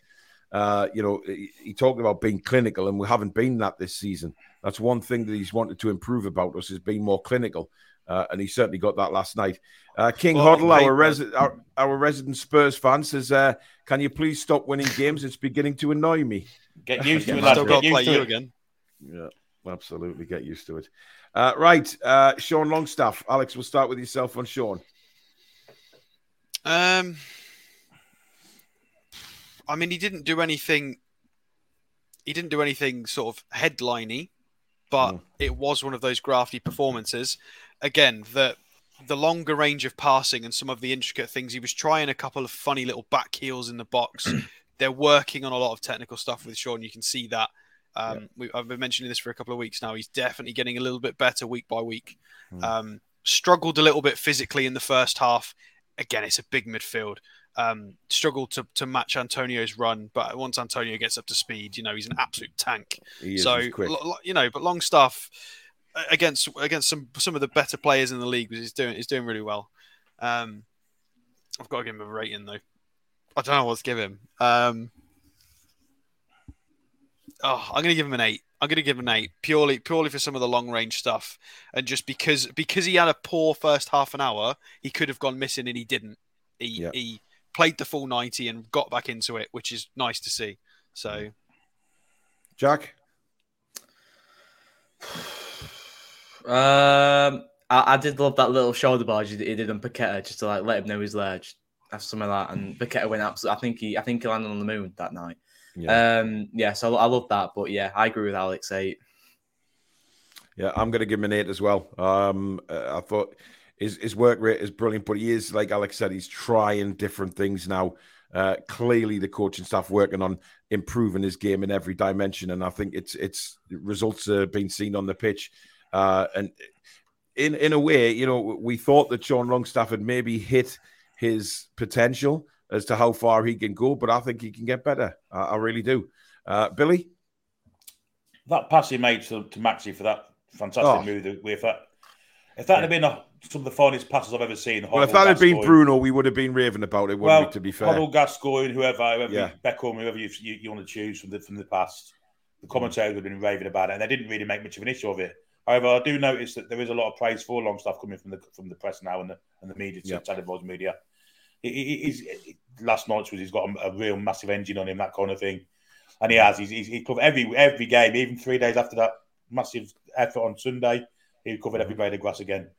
uh, you know, he, he talked about being clinical, and we haven't been that this season. That's one thing that he's wanted to improve about us is being more clinical, uh, and he certainly got that last night. Uh, King Well, Hoddle, our, resi- our our resident Spurs fan, says, uh, "Can you please stop winning games? It's beginning to annoy me." Get used to it, man. lads. Still got to play you it. again. Yeah, absolutely. Get used to it. Uh, right, uh, Sean Longstaff. Alex, we'll start with yourself on Sean. Um, I mean, he didn't do anything. He didn't do anything sort of headliney, but Mm. it was one of those grafty performances. Again, the the longer range of passing and some of the intricate things. He was trying a couple of funny little back heels in the box. They're working on a lot of technical stuff with Sean. You can see that. Um, we, I've been mentioning this for a couple of weeks now. He's definitely getting a little bit better week by week. Mm. Um, struggled a little bit physically in the first half. Again, it's a big midfield. Um, struggled to, to match Antonio's run, but once Antonio gets up to speed, you know he's an absolute tank. Is so you know, but Longstaff uh, against against some some of the better players in the league is doing is doing really well. Um, I've got to give him a rating though. I don't know what to give him. Um, oh, I'm going to give him an eight. I'm going to give him an eight purely purely for some of the long range stuff, and just because because he had a poor first half an hour, he could have gone missing and he didn't. He yeah. he played the full ninety and got back into it, which is nice to see. So, Jack, um, I, I, did love that little shoulder barge he, he did on Paqueta just to like let him know he's there. Just have some of that, and Paqueta went absolutely. I think he I think he landed on the moon that night. Yeah. Um, yeah. So I love that, but yeah, I agree with Alex eight. Yeah, I'm going to give him an eight as well. Um, uh, I thought his his work rate is brilliant, but he is like Alex said, he's trying different things now. Uh, clearly, the coaching staff working on improving his game in every dimension, and I think it's it's results are being seen on the pitch. Uh, and in in a way, you know, we thought that Sean Longstaff had maybe hit his potential as to how far he can go, but I think he can get better. I, I really do. Uh, Billy, that pass he made to, to Maxi for that fantastic oh. move with that. If that yeah. had been a, some of the finest passes I've ever seen, well, if that had been Bruno, we would have been raving about it, wouldn't well, we? To be fair, Hoddle, Gascoigne, whoever, whoever yeah. Beckham, whoever you, you, you, want to choose from the from the past, the commentators have been raving about it, and they didn't really make much of an issue of it. However, I do notice that there is a lot of praise for Longstaff coming from the from the press now and the and the media, yep. televised media. He, he, last night was he's got a, a, real massive engine on him, that kind of thing, and he has. He's, he's he covered every every game, even three days after that massive effort on Sunday. He covered every blade of grass again,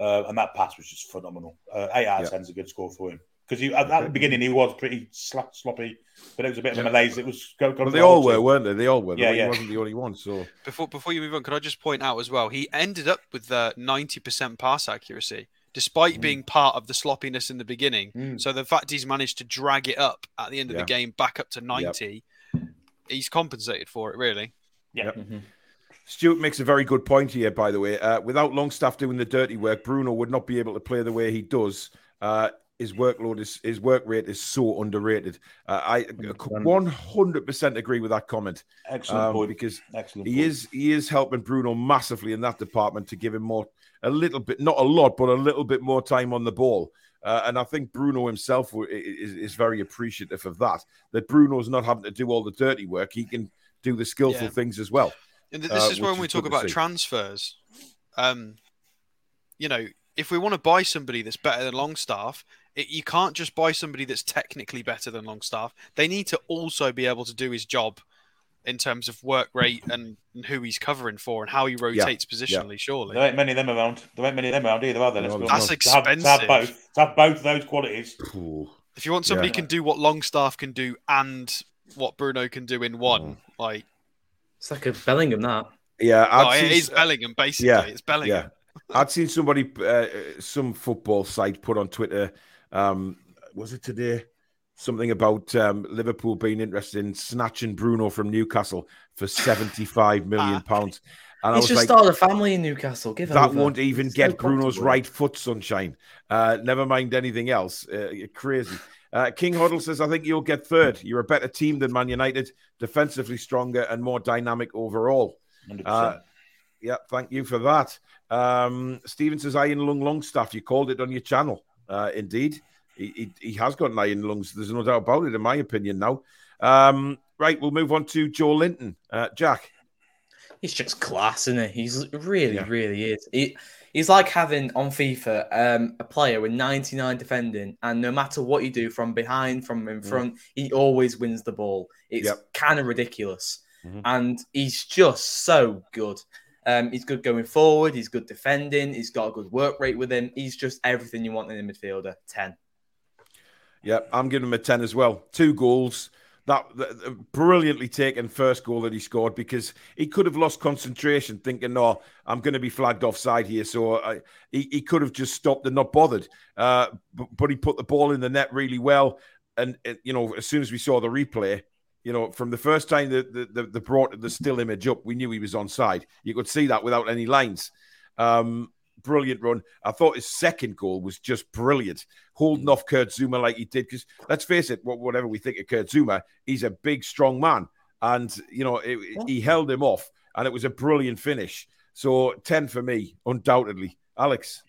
uh, and that pass was just phenomenal. Uh, eight out of ten is a good score for him because at, at, the beginning he was pretty slap, sloppy, but it was a bit of a malaise. It was go, go well, they all were, weren't they? They all were. Yeah, yeah. He wasn't the only one. So before before you move on, could I just point out as well? He ended up with uh, ninety percent pass accuracy, despite mm. being part of the sloppiness in the beginning. Mm. So the fact he's managed to drag it up at the end of yeah. the game back up to ninety, yep. he's compensated for it really. Yeah. Yep. Mm-hmm. Stuart makes a very good point here, by the way. Uh, without Longstaff doing the dirty work, Bruno would not be able to play the way he does. Uh, his workload is his work rate is so underrated. Uh, I 100% agree with that comment. Excellent um, point. Because Excellent he point. is he is helping Bruno massively in that department to give him more a little bit, not a lot, but a little bit more time on the ball. Uh, and I think Bruno himself is, is very appreciative of that. That Bruno's not having to do all the dirty work; he can do the skillful yeah. things as well. And this uh, is when we talk about transfers. Um, you know, if we want to buy somebody that's better than Longstaff, it, you can't just buy somebody that's technically better than Longstaff. They need to also be able to do his job in terms of work rate and, and who he's covering for and how he rotates yeah. positionally. Yeah. Surely there ain't many of them around. There ain't many of them around either, are there? No, That's expensive. To have, to have, both, to have both of those qualities. If you want somebody yeah. can do what Longstaff can do and what Bruno can do in one, mm. like it's like a Bellingham that. Yeah, oh, it is Bellingham basically. Yeah, it's Bellingham. Yeah. I'd seen somebody, uh, some football site put on Twitter um, was it today? Something about um, Liverpool being interested in snatching Bruno from Newcastle for seventy-five million pounds. And He's just like, started a family in Newcastle. Give that over. won't even it's get so Bruno's right foot sunshine. Uh, never mind anything else. Uh, crazy. Uh, King Hoddle says, I think you'll get third. You're a better team than Man United, defensively stronger and more dynamic overall. Uh, yeah, thank you for that. Um, Steven says, Iron Lung Longstaff. You called it on your channel. Uh, indeed, he, he, he, has got an iron lungs. There's no doubt about it, in my opinion. Now, um, right, we'll move on to Joelinton. Uh, Jack, he's just class, isn't he? He's really, yeah. really is. He, he's like having on FIFA um, a player with 99 defending, and no matter what you do from behind, from in front, he always wins the ball. It's yep. kind of ridiculous, mm-hmm. and he's just so good. Um, he's good going forward. He's good defending. He's got a good work rate with him. He's just everything you want in a midfielder. 10. Yeah, I'm giving him a 10 as well. Two goals. That, that, brilliantly taken first goal that he scored because he could have lost concentration thinking, no, I'm going to be flagged offside here. So I, he, he could have just stopped and not bothered. Uh, but, but he put the ball in the net really well. And, you know, as soon as we saw the replay, you know, from the first time that the, the, the, brought the still image up, we knew he was on side. You could see that without any lines. Um, brilliant run. I thought his second goal was just brilliant, holding off Kurt Zouma like he did. Because let's face it, whatever we think of Kurt Zouma, he's a big, strong man, and you know it, he held him off, and it was a brilliant finish. So ten for me, undoubtedly. Alex.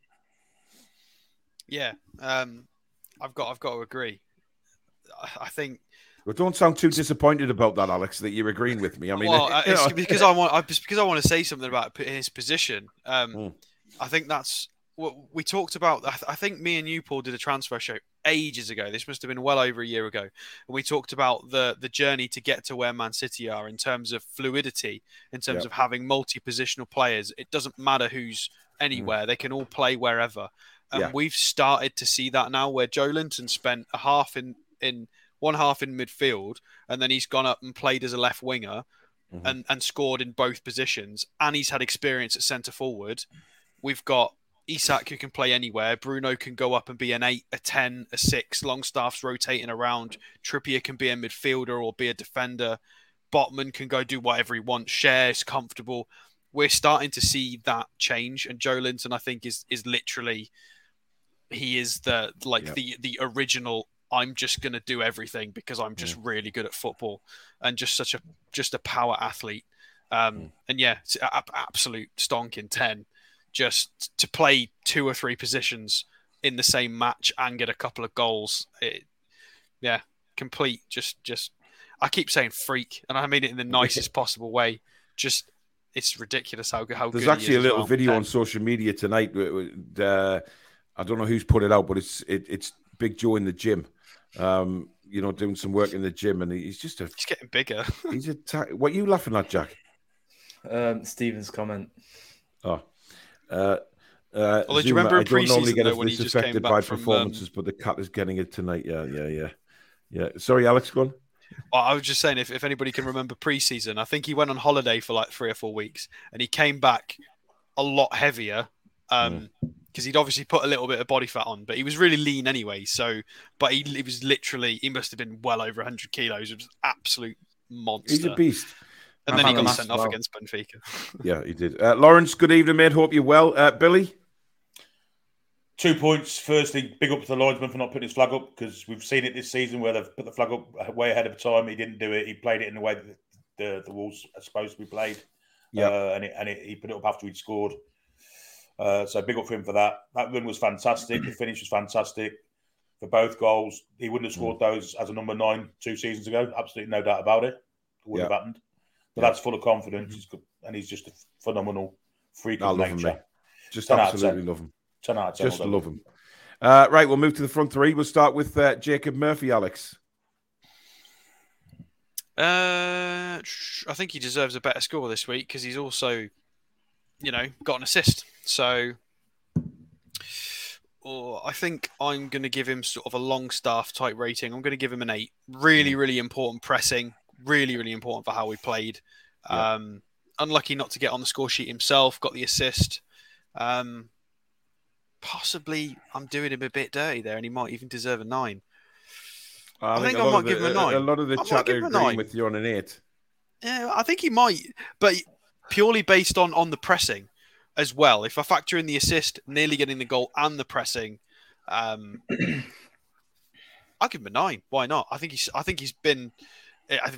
Yeah, um, I've got I've got to agree. I think well, don't sound too disappointed about that, Alex. That you're agreeing with me. I mean, well, it's because I want, it's because I want to say something about his position. Um, mm. I think that's what we talked about. I think me and you, Paul, did a transfer show ages ago. This must have been well over a year ago. And we talked about the the journey to get to where Man City are in terms of fluidity, in terms Yeah. of having multi-positional players. It doesn't matter who's anywhere; they can all play wherever. And Yeah. we've started to see that now, where Joelinton spent a half in in one half in midfield, and then he's gone up and played as a left winger, Mhm. and and scored in both positions, and he's had experience at centre forward. We've got Isak who can play anywhere. Bruno can go up and be an eight, a ten, a six. Longstaff's rotating around. Trippier can be a midfielder or be a defender. Botman can go do whatever he wants. Schär's comfortable. We're starting to see that change, and Joelinton, I think, is is literally he is the like Yeah. the the original. I'm just going to do everything because I'm just really good at football and just such a just a power athlete. Um, And yeah, it's a- a- absolute stonk in ten. Just to play two or three positions in the same match and get a couple of goals. It, yeah, complete. Just just I keep saying freak, and I mean it in the nicest possible way. Just it's ridiculous how how There's good actually a is as little well. video Um, on social media tonight. w- w- Uh, I don't know who's put it out, but it's it, it's Big Joe in the gym. Um, you know, doing some work in the gym, and he's just a He's getting bigger. he's a. Ta- what are you laughing at, Jack? Um, Stephen's comment. Oh, uh, uh, Although, do you remember I don't normally get though, this affected by from, um, performances, but the cat is getting it tonight. Yeah, yeah, yeah, yeah. Sorry, Alex, go on. Well, I was just saying, if, if anybody can remember preseason, I think he went on holiday for like three or four weeks, and he came back a lot heavier because he'd obviously put a little bit of body fat on, but he was really lean anyway. So, but he, he was literally he must have been well over 100 kilos. It was absolute monster. He's a beast. And then he got sent off well. against Benfica. Yeah, he did. Uh, Lawrence, good evening, mate. Hope you're well. Uh, Billy, Two points. Firstly, big up to the linesman for not putting his flag up because we've seen it this season where they've put the flag up way ahead of time. He didn't do it. He played it in the way that the, the Wolves are supposed to be played. Yeah. Uh, and it, and it, he put it up after he'd scored. Uh, so big up for him for that. That run was fantastic. The finish was fantastic for both goals. He wouldn't have scored those as a number nine two seasons ago. Absolutely no doubt about it. It wouldn't have happened. But Yeah. that's full of confidence. He's good, and he's just a phenomenal freak I of love nature. mate. Just 10 absolutely 10. love him. 10 out of 10. Just although- love him. Uh, right, we'll move to the front three. We'll start with uh, Jacob Murphy, Alex. Uh, I think he deserves a better score this week because he's also, you know, got an assist. So, or I think I'm going to give him sort of a Longstaff type rating. I'm going to give him an eight. Really, really important pressing. Really, really important for how we played. Yeah. Um, unlucky not to get on the score sheet himself. Got the assist. Um, possibly I'm doing him a bit dirty there, and he might even deserve a nine. I think a I might the- give him a nine. A lot of the I chat are agreeing with you on an eight. Yeah, I think he might, but purely based on on the pressing as well. If I factor in the assist, nearly getting the goal, and the pressing, um, I'll give him a nine. Why not? I think he's. I think he's been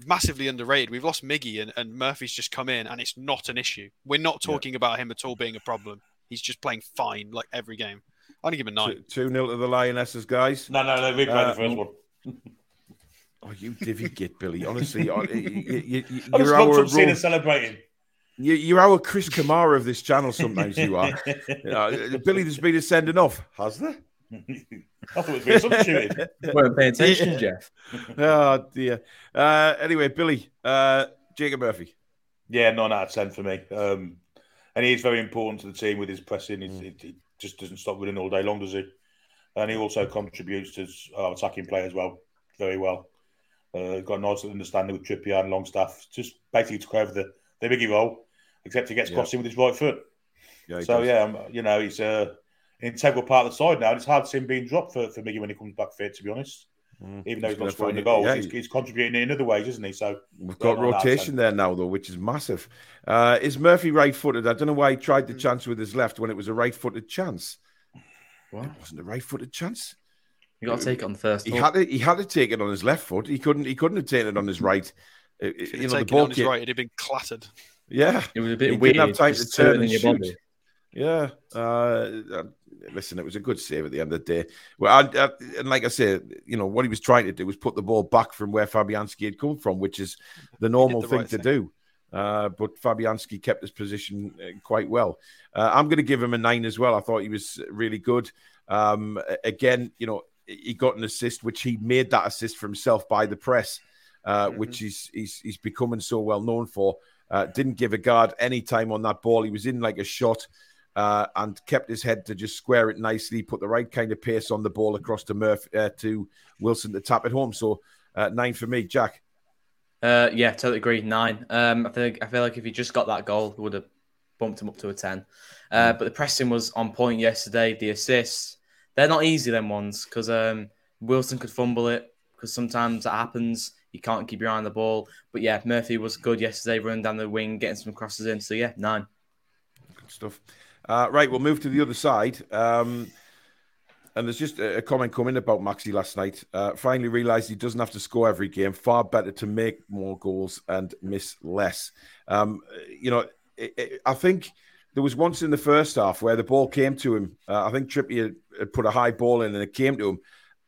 massively underrated. We've lost Miggy, and, and Murphy's just come in, and it's not an issue. We're not Yeah. talking about him at all being a problem. He's just playing fine, like every game. I'm gonna give him a nine. 2 0 to the Lionesses, guys. No, no, no. Replay Uh, the first one. Oh, you divvy git, Billy. Honestly, you, you, you, I was you're, our, up, seen Ro- and celebrating. you, you're our Chris Kamara of this channel sometimes, you are. Uh, Billy, there's been a sending off. Has there? I thought it was being substituted. weren't paying attention, Jeff. Oh, dear. Uh, anyway, Billy, uh, Jacob Murphy. Yeah, nine out of ten for me. Um, and he is very important to the team with his pressing. He, Mm. he, he just doesn't stop running all day long, does he? And he also contributes to our attacking play as well, very well. Uh, got a nice understanding with Trippier and Longstaff. Just basically took over the, the Miggy role, except he gets Yeah. crossed in with his right foot. Yeah, So does. yeah, um, you know he's uh, an integral part of the side now. And it's hard to see him being dropped for, for Miggy when he comes back fit. To be honest, Mm. even though He's he's, not scoring the goals, yeah, he's, he's contributing in other ways, isn't he? So We've got Yeah, no, that's rotation there now, though, which is massive. Uh, is Murphy right footed? I don't know why he tried the Mm. chance with his left when it was a right footed chance. What? It wasn't a right footed chance. You got to take it on the first. He hook. had to he had to take it on his left foot. He couldn't he couldn't have taken it on his right. Uh, If you know the taken it ball on his came- right, it'd have been clattered. Yeah, It was a bit. He bit didn't have time to turn turning and your shoot. body. yeah. Uh, listen, it was a good save at the end of the day. Well, I, I, and like I said, you know what he was trying to do was put the ball back from where Fabianski had come from, which is the normal the thing right to thing. do. Uh, but Fabianski kept his position uh, quite well. Uh, I'm going to give him a nine as well. I thought he was really good. Um, again, you know, he got an assist, which he made that assist for himself by the press, uh, Mhm. which he's, he's he's becoming so well known for. Uh, didn't give Aguerd any time on that ball. He was in like a shot uh, and kept his head to just square it nicely, put the right kind of pace on the ball across to Murph uh, to Wilson to tap it home. So uh, nine for me, Jack. Uh, yeah, totally agree. Nine. Um, I think I feel like if he just got that goal, he would have bumped him up to a ten. Uh, but the pressing was on point yesterday. The assists, they're not easy. Them ones because um, Wilson could fumble it because sometimes that happens. You can't keep your eye on the ball. But yeah, Murphy was good yesterday, running down the wing, getting some crosses in. So yeah, nine. Good stuff. Uh, right, we'll move to the other side. Um, and there's just a, comment coming about Maxi last night. Uh, finally realised he doesn't have to score every game. Far better to make more goals and miss less. Um, you know, it, it, I think there was once in the first half where the ball came to him. Uh, I think Trippier had put a high ball in and it came to him.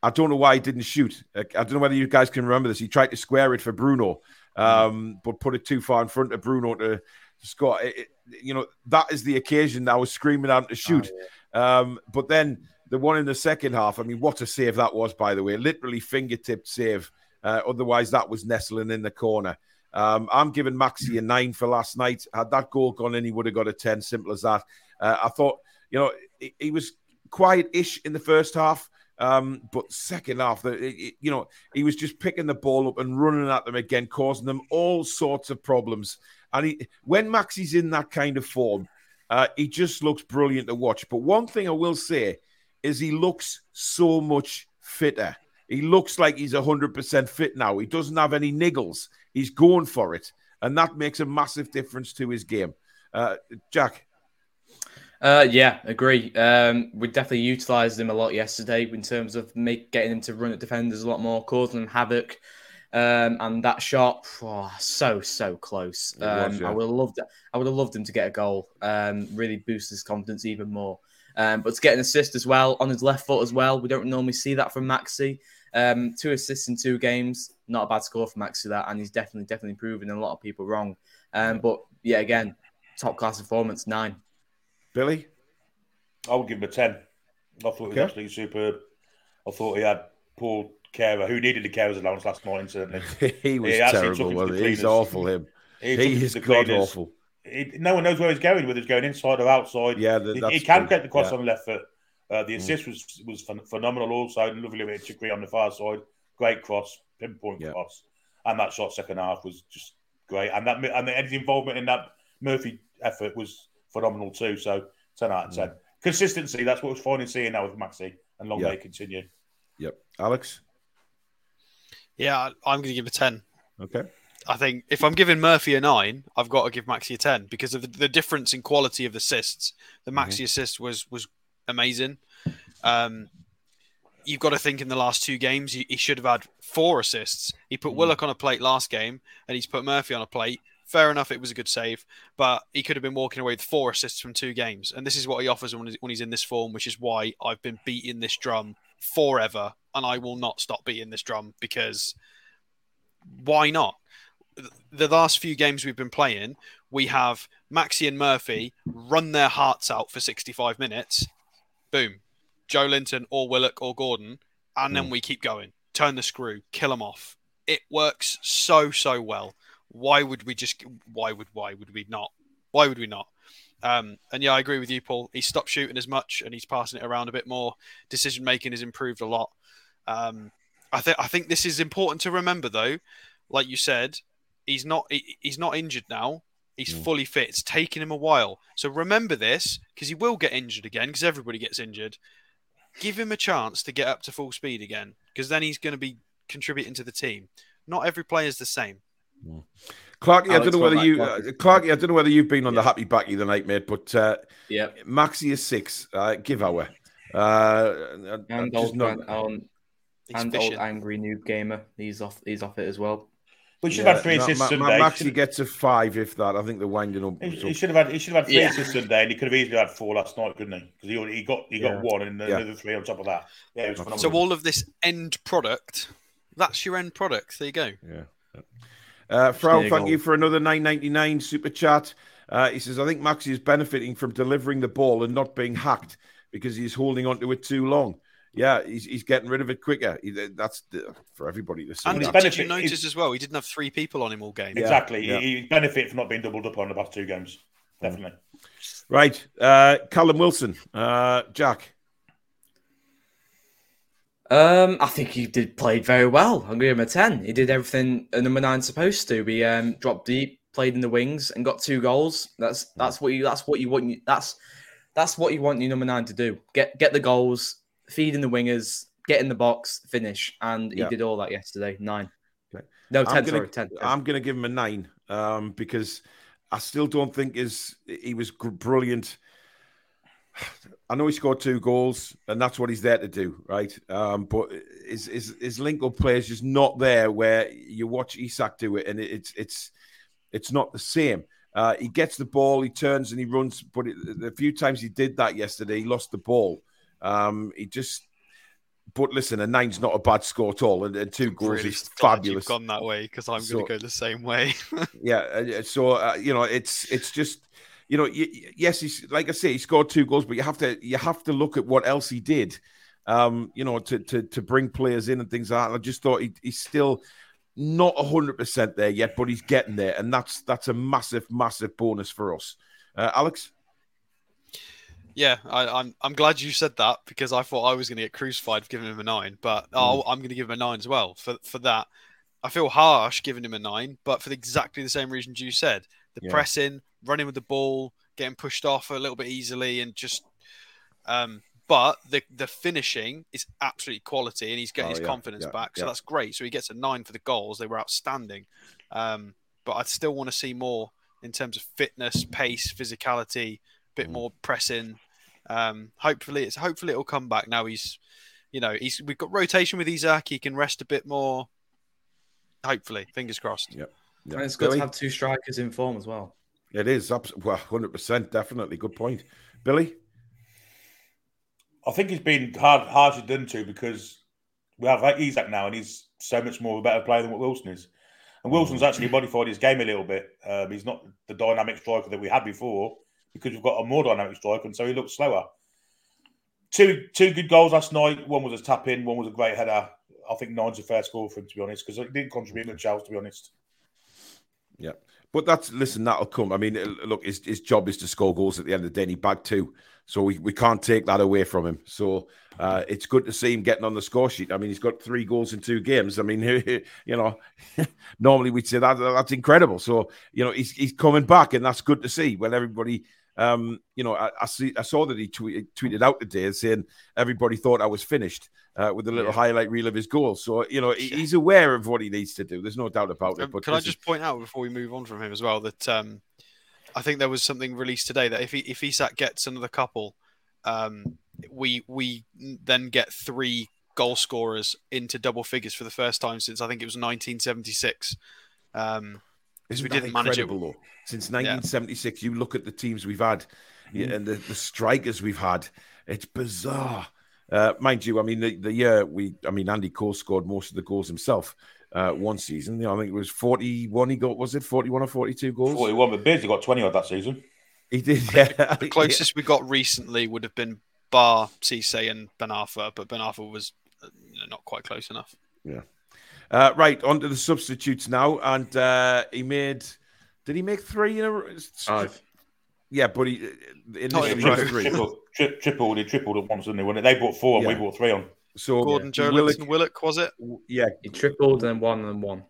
I don't know why he didn't shoot. I don't know whether you guys can remember this. He tried to square it for Bruno, um, but put it too far in front of Bruno to, score. It, it, you know, that is the occasion that I was screaming out to shoot. Oh, yeah. um, but then the one in the second half, I mean, what a save that was, by the way. Literally fingertip save. Uh, otherwise, that was nestling in the corner. Um, I'm giving Maxi a nine for last night. Had that goal gone in, he would have got a 10. Simple as that. Uh, I thought, you know, he, he was quiet ish in the first half. Um, but second half, the, it, you know, he was just picking the ball up and running at them again, causing them all sorts of problems. And he, when Maxi's in that kind of form, uh, he just looks brilliant to watch. But one thing I will say is he looks so much fitter. He looks like he's 100% fit now. He doesn't have any niggles. He's going for it. And that makes a massive difference to his game. Uh, Jack. Uh, yeah, agree. Um, we definitely utilised him a lot yesterday in terms of make, getting him to run at defenders a lot more, causing them havoc. Um, and that shot, oh, so so close. Um, was, yeah. I would have loved. I would have loved him to get a goal. Um, really boost his confidence even more. Um, but to get an assist as well on his left foot as well, we don't normally see that from Maxi. Um, two assists in two games, not a bad score for Maxi that, and he's definitely definitely proving a lot of people wrong. Um, but yeah, again, top class performance nine. Billy, I would give him a ten. I thought he was absolutely superb. I thought he had Paul Carer, who needed the carer's allowance last morning. Certainly, he was he terrible. Well, he's awful. Him, he, he is god awful. He, no one knows where he's going, whether he's going inside or outside. Yeah, he, he can get the cross yeah. on the left foot. Uh, the assist mm. was was phenomenal. Also, lovely bit of trickery on the far side. Great cross, pinpoint yeah. cross, and that shot second half was just great. And that and his involvement in that Murphy effort was phenomenal too. So ten out of ten. Mm. Consistency. That's what we're finally seeing now with Maxi, and long yep. may continue. Yep, Alex. Yeah, I'm going to give a ten. Okay. I think if I'm giving Murphy a nine, I've got to give Maxi a ten because of the, the difference in quality of the assists. The Maxi mm-hmm. assist was was amazing. Um, you've got to think in the last two games he, he should have had four assists. He put mm. Willock on a plate last game, and he's put Murphy on a plate. Fair enough, it was a good save, but he could have been walking away with four assists from two games, and this is what he offers when he's, when he's in this form, which is why I've been beating this drum forever, and I will not stop beating this drum because why not? The last few games we've been playing, we have Maxi and Murphy run their hearts out for 65 minutes. Boom, Joelinton or Willock or Gordon, and then hmm. we keep going. Turn the screw, kill them off. It works so so well. Why would we just? Why would why would we not? Why would we not? Um, and yeah, I agree with you, Paul. He stopped shooting as much and he's passing it around a bit more. Decision making has improved a lot. Um, I think I think this is important to remember, though. Like you said, he's not he, he's not injured now. He's mm. fully fit. It's taken him a while. So remember this because he will get injured again because everybody gets injured give him a chance to get up to full speed again because then he's going to be contributing to the team. Not every player is the same. Mm. Clarky, I don't know whether you, uh, Clarky, I don't know whether you've been on yeah. the happy backy the night, mate, but uh, yeah, Maxi is six. Uh, give our uh, and old, not, um, and old angry noob gamer. He's off. He's off it as well. We should yeah, have had three assists Ma- Sunday. Maxi gets a five if that. I think they're winding up. He, he should have had. He should have had three yeah. assists Sunday, and he could have easily had four last night, couldn't he? Because he, he got he got yeah. one and another three on top of that. Yeah, so all of this end product, that's your end product. There you go. Yeah. Uh, Frau, thank you for another nine ninety nine super chat. Uh, he says, I think Maxi is benefiting from delivering the ball and not being hacked because he's holding onto it too long. yeah, he's, he's getting rid of it quicker. He, that's the, for everybody to see. And that. did you notice as well? He didn't have three people on him all game. Yeah, exactly. yeah. He, he benefit from not being doubled up on the past two games. Definitely. Right, uh, Callum Wilson, uh, Jack. Um, I think he did played very well. I'm giving him a ten. He did everything a number nine's supposed to. He um, dropped deep, played in the wings, and got two goals. That's that's what you that's what you want. You, that's that's what you want your number nine to do. Get get the goals, feed in the wingers, get in the box, finish, and he Yeah. did all that yesterday. Nine. Okay. No, I'm ten. gonna- sorry, ten. I'm going to give him a nine um, because I still don't think his he was gr- brilliant. I know he scored two goals, and that's what he's there to do, right? Um, but his his, his link up play is just not there. Where you watch Isak do it, and it's it's it's not the same. Uh, he gets the ball, he turns and he runs, but it, the few times he did that yesterday, he lost the ball. Um, he just. But listen, a nine's not a bad score at all, and, and two goals Really is fabulous. You've gone that way because I'm So- going to go the same way. Yeah, uh, so uh, you know, it's it's just you know, yes, he's like I say, he scored two goals, but you have to you have to look at what else he did, um, you know, to to to bring players in and things like that. And I just thought he, he's still not hundred percent there yet, but he's getting there, and that's that's a massive, massive bonus for us. Uh, Alex, yeah, I, I'm I'm glad you said that because I thought I was going to get crucified for giving him a nine, but oh, I'm going to give him a nine as well for for that. I feel harsh giving him a nine, but for exactly the same reasons you said: the Yeah. pressing, running with the ball, getting pushed off a little bit easily, and just. Um, but the the finishing is absolutely quality, and he's getting Oh, his yeah, confidence yeah, back, so that's great. So he gets a nine for the goals; they were outstanding. Um, but I still want to see more in terms of fitness, pace, physicality, Mm. bit more pressing. Um, hopefully, it's hopefully it'll come back now. He's, you know, he's we've got rotation with Isak. He can rest a bit more. Hopefully, fingers crossed. Yeah, And it's good Billy? to have two strikers in form as well. it is well, hundred percent, definitely, good point, Billy. I think he's been hard, harshly done to because we have like Isak now, and he's so much more of a better player than what Wilson is. And Wilson's actually modified his game a little bit. Um, he's not the dynamic striker that we had before because we've got a more dynamic striker, and so he looks slower. Two two good goals last night. One was a tap in, one was a great header. I think nine's a fair score for him, to be honest, because he didn't contribute much else, to be honest. Yeah. But that's listen, that'll come. I mean, uh, look, his, his job is to score goals at the end of the day. And he bagged two, so we, we can't take that away from him. So uh, it's good to see him getting on the score sheet. I mean, he's got three goals in two games. I mean, you know, normally we'd say that that's incredible. So you know, he's he's coming back, and that's good to see. When everybody, um, you know, I, I see I saw that he tweeted, tweeted out today saying everybody thought I was finished. Uh, with a little Yeah. highlight reel of his goal, so you know he- he's aware of what he needs to do. There's no doubt about it. Um, But can I just point out before we move on from him as well that um, I think there was something released today that if he, if Isak gets another couple, um, we we then get three goal scorers into double figures for the first time since I think it was 1976. Um, Isn't we didn't manage it. incredible, though? Since 1976, you look at the teams we've had yeah, and the, the strikers we've had. It's bizarre. Uh, mind you, I mean, the, the year we, I mean, Andy Cole scored most of the goals himself uh, one season. You know, I think it was 41 he got, was it 41 or 42 goals? 41 with Biz, he got 20 odd that season. He did, yeah. the closest we got recently would have been Ba, Cisse, and Ben Arfa, but Ben Arfa was uh, you know, not quite close enough. Uh, right, on to the substitutes now. And uh, he made, did he make three in a row? Five. Yeah, but he, initially Not in he a row. was three. Triple, tri- tripled, he tripled at once, didn't they? When they brought four and Yeah. we brought three on. So, Gordon Willock- Joelinton Willock, was it? yeah, He tripled and one and one.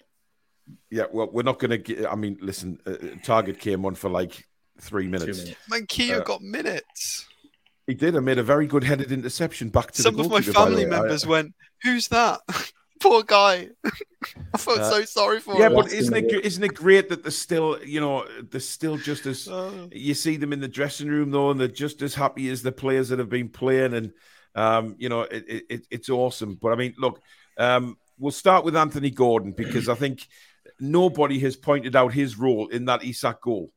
Yeah, well, we're not going to get. I mean, listen, uh, Targett came on for like three minutes. minutes. Manquillo Uh, got minutes. He did. I made a very good headed interception back to Some the of my goalkeeper, by the family way. I- members went, "Who's that? Poor guy." I felt Uh, so sorry for yeah, him. Yeah, but isn't it isn't it great that they're still, you know, they're still just as Uh, you see them in the dressing room though, and they're just as happy as the players that have been playing, and um, you know, it, it, it- it's awesome. But I mean, look, um, we'll start with Anthony Gordon because I think nobody has pointed out his role in that Isak goal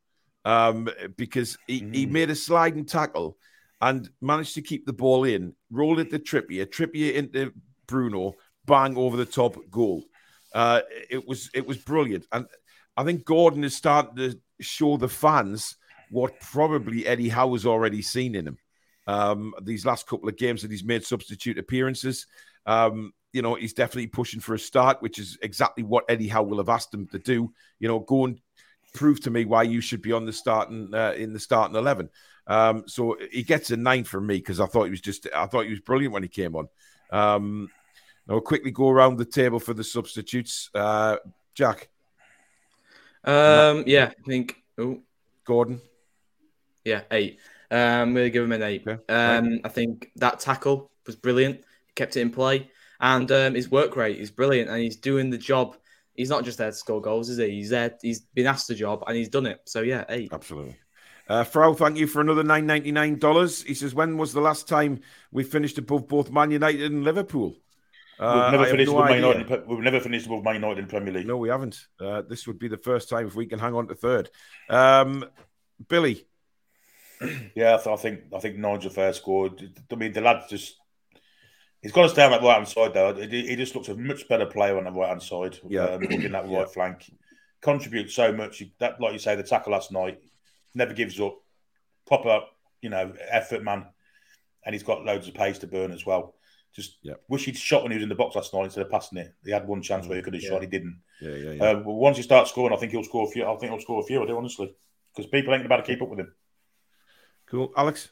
um, because he, he Mm. made a sliding tackle and managed to keep the ball in, roll it to Trippier, Trippier into Bruno, bang over the top goal. Uh, it was it was brilliant, and I think Gordon is starting to show the fans what probably Eddie Howe has already seen in him. Um, these last couple of games that he's made substitute appearances. Um, you know, he's definitely pushing for a start, which is exactly what Eddie Howe will have asked him to do. You know, go and prove to me why you should be on the starting uh, in the starting eleven. Um, so he gets a nine from me because I thought he was just I thought he was brilliant when he came on. Um, now we'll quickly go around the table for the substitutes. Uh, Jack, Um, yeah, I think. Oh, Gordon, yeah, eight. Um, gonna give him an eight. Okay, Um, I think that tackle was brilliant. He kept it in play, and um, his work rate is brilliant, and he's doing the job. He's not just there to score goals, is he? He's there. He's been asked the job, and he's done it. So yeah, eight. absolutely. Uh, Frau, thank you for another nine ninety nine dollars. He says, "When was the last time we finished above both Man United and Liverpool?" Uh, We've never finished no above Man idea. United. We've never finished above Man United in Premier League. No, we haven't. Uh, this would be the first time if we can hang on to third. Um, Billy, Yeah, I, th- I think I think nine's a fair score. I mean, the lad's just he's got to stay on that right hand side though. He, he just looks a much better player on the right hand side. Yeah. um, in that right Yeah. flank, contributes so much. That, like you say, the tackle last night never gives up. Proper, you know, effort man, and he's got loads of pace to burn as well. Just Yeah. wish he'd shot when he was in the box last night instead of passing it. He had one chance where he could have Yeah. shot, he didn't. yeah, yeah, yeah. Uh, but once he starts scoring, I think he'll score a few. I think he'll score a few. I do honestly, because people ain't about to keep up with him. cool, Alex.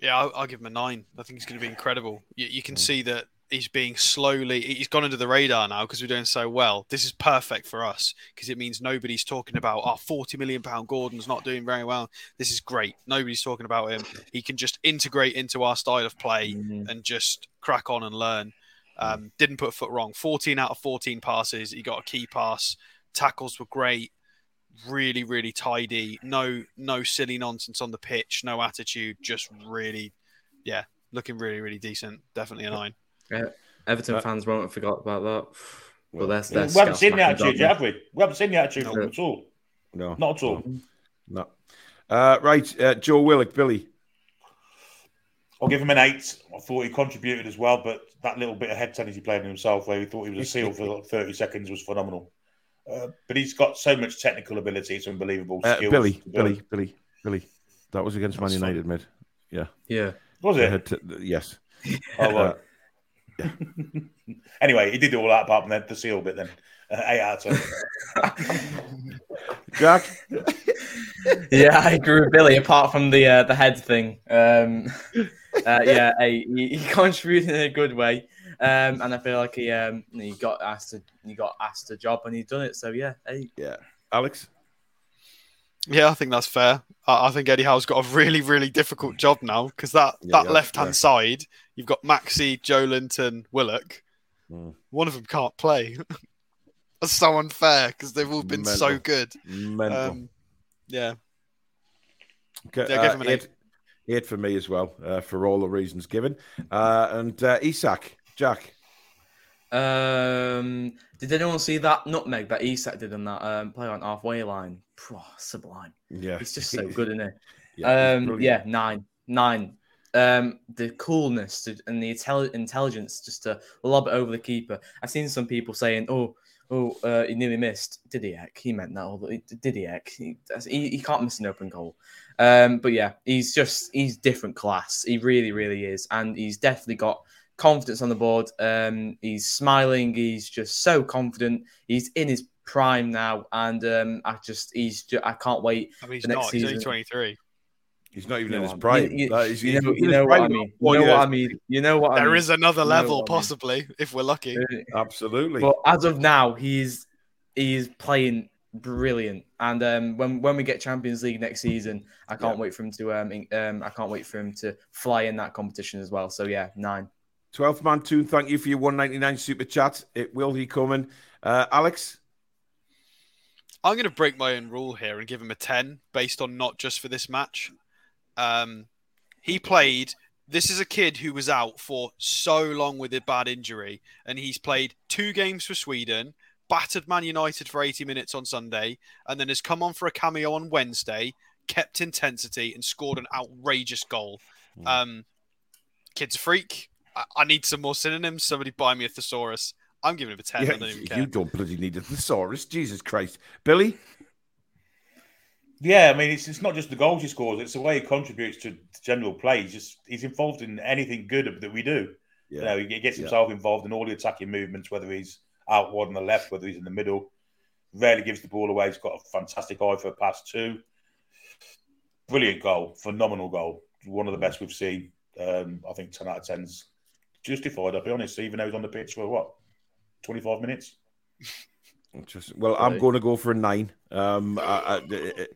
Yeah, I'll, I'll give him a nine. I think he's going to be incredible. You, you can see that he's being slowly. He's gone under the radar now because we're doing so well. This is perfect for us because it means nobody's talking about oh, 40 million pound Gordon's not doing very well. This is great. Nobody's talking about him. He can just integrate into our style of play Mhm. and just crack on and learn. Um, didn't put a foot wrong. 14 out of 14 passes. He got a key pass. Tackles were great. Really, really tidy. No, no silly nonsense on the pitch. No attitude. Just really, yeah, looking really, really decent. Definitely a nine. Everton Uh, fans won't have forgot about that. Well, But that's we that's haven't seen the scouts attitude yet, have we? We haven't seen the attitude No. him at all. No, Not at all. no. Uh, right, uh, Joe Willock, Billy. I'll give him an eight. I thought he contributed as well, but that little bit of head tennis he played on himself, where he thought he was a seal for like 30 seconds, was phenomenal. Uh, but he's got so much technical ability; it's unbelievable. Uh, skills. Billy, Billy, Billy, Billy. That was against Man That's fine. United, mid. Yeah. Yeah. was it? had to- yes. Oh, right. Anyway, he did do all that apart from the, the seal bit. Then uh, eight out of ten. Jack. yeah, I agree with Billy. Apart from the uh, the head thing, um, uh, yeah, hey, he, he contributed in a good way, um, and I feel like he um, he got asked to he got asked a job and he's done it. So yeah, hey, Yeah. Alex. Yeah, I think that's fair. I, I think Eddie Howe's got a really, really difficult job now because that, Yeah, that yeah, left hand yeah. side, you've got Maxi, Joelinton, Willock. Mm. One of them can't play. that's so unfair because they've all been so good. Mental. Um, yeah. Okay, yeah, give him an eight, eight for me as well, uh, for all the reasons given. Uh, and uh, Isak, Jack. Um, did anyone see that nutmeg that Isak did on that um, play on halfway line? Phew, sublime. Yeah, He's just so good, isn't he? Yeah, um, yeah, nine, nine. Um, the coolness to, and the intelli- intelligence just to lob it over the keeper. I've seen some people saying, "Oh, oh, uh, he nearly missed." Did he? Meant that. All the- did he? He, he, can't miss an open goal. Um, but yeah, he's just he's different class. He really, really is, and he's definitely got confidence on the board. Um, he's smiling. He's just so confident. He's in his prime now, and um, I just he's ju- I can't wait I mean, he's not. He's only season- 23. He's not even You in know his prime. mean. You, That is- you he's know, you his know what I mean. You know what I mean. You know what I mean. is another You know level, what I mean. possibly, if we're lucky. Absolutely. But as of now, he's he's playing brilliant. And um, when when we get Champions League next season, I can't Yeah. wait for him to um, um I can't wait for him to fly in that competition as well. So yeah, nine. 12th man Toon, thank you for your 199 super chat. It will be coming. Uh, Alex, I'm going to break my own rule here and give him a 10 based on not just for this match. Um, he played. This is a kid who was out for so long with a bad injury, and he's played two games for Sweden, battered Man United for 80 minutes on Sunday, and then has come on for a cameo on Wednesday, kept intensity, and scored an outrageous goal. Mm. Um, kid's a freak. I, I need some more synonyms. Somebody buy me a thesaurus. I'm giving him a 10. I yeah, don't even care. you don't bloody need a thesaurus. Jesus Christ. Billy, Yeah, I mean, it's, it's not just the goals he scores; it's the way he contributes to, to general play. He's just he's involved in anything good that we do. Yeah. You know, he gets himself yeah. involved in all the attacking movements, whether he's out wide on the left, whether he's in the middle. Rarely gives the ball away. He's got a fantastic eye for a pass too. Brilliant goal, phenomenal goal. One of the best we've seen. Um, I think ten out of ten's justified. I'll be honest. Even though he's on the pitch for what twenty five minutes. Just well, I'm going to go for a nine. Um, I, I,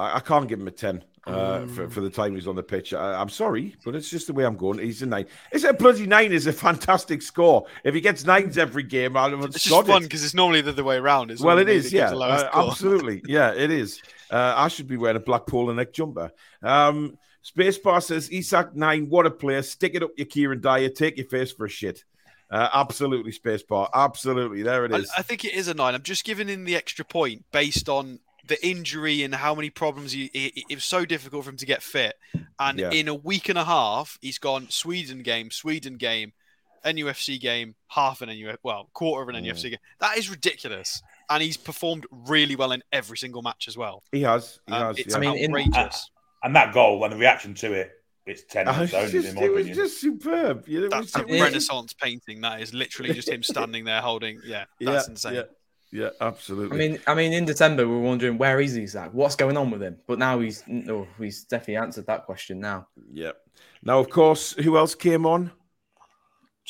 I, I can't give him a 10 uh, mm. for, for the time he's on the pitch. I, am sorry, but it's just the way I'm going. He's a nine. It's a bloody nine is a fantastic score. If he gets nines every game, i am it's just fun because it's normally the other way around. Well, it is, yeah. Uh, absolutely. Yeah, it is. Uh, I should be wearing a black polo neck jumper. Um, Spacebar says, Isak nine, what a player. Stick it up your Kieran Dyer. Take your face for a shit. Uh, absolutely, Spacebar. Absolutely. There it is. I, I, think it is a nine. I'm just giving him the extra point based on the injury and how many problems he, he, it was so difficult for him to get fit. And yeah. in a week and a half, he's gone Sweden game, Sweden game, NUFC game, half an NUF, well, quarter of an mm. NUFC game. That is ridiculous. And he's performed really well in every single match as well. He has. He um, has. It's yeah. I mean, outrageous. In, uh, and that goal and the reaction to it it's ten ten oh, just, it was just superb. You know, that's a Renaissance painting. That is literally just him standing there holding. Yeah, that's yeah, insane. Yeah. Yeah, absolutely. I mean, I mean, in December we were wondering where is he, Zach? What's going on with him? But now he's no, he's definitely answered that question now. Yeah. Now, of course, who else came on?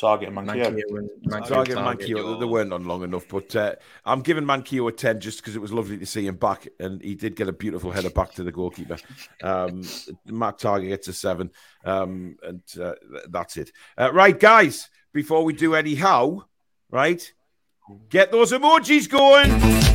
Targett and Manquillo. Manquillo, Targett and Manquillo. They weren't on long enough, but uh, I'm giving Manquillo a 10 just because it was lovely to see him back, and he did get a beautiful header back to the goalkeeper. Um, Matt Targett gets a 7, um, and uh, that's it. Uh, right, guys, before we do anyhow, right, Get those emojis going.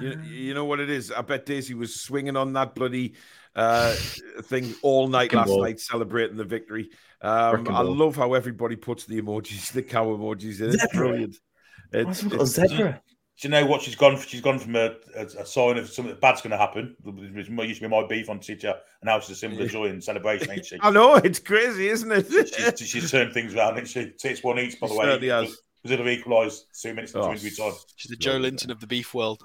You, you, know what it is? I bet Daisy was swinging on that bloody uh, thing all night last ball. night, celebrating the victory. Um, I love how everybody puts the emojis, the cow emojis in. It's zebra. brilliant. It's, it's zebra. Do you know what she's gone? For? She's gone from a, a, a sign of something bad's going to happen. It used to be my beef on Twitter, and now she's a symbol of joy and celebration, ain't she? I know it's crazy, isn't it? she's, she's, turned things around, and she takes one each. By the way, because it'll equalised two minutes into oh, injury time. She's the Joelinton of the beef world.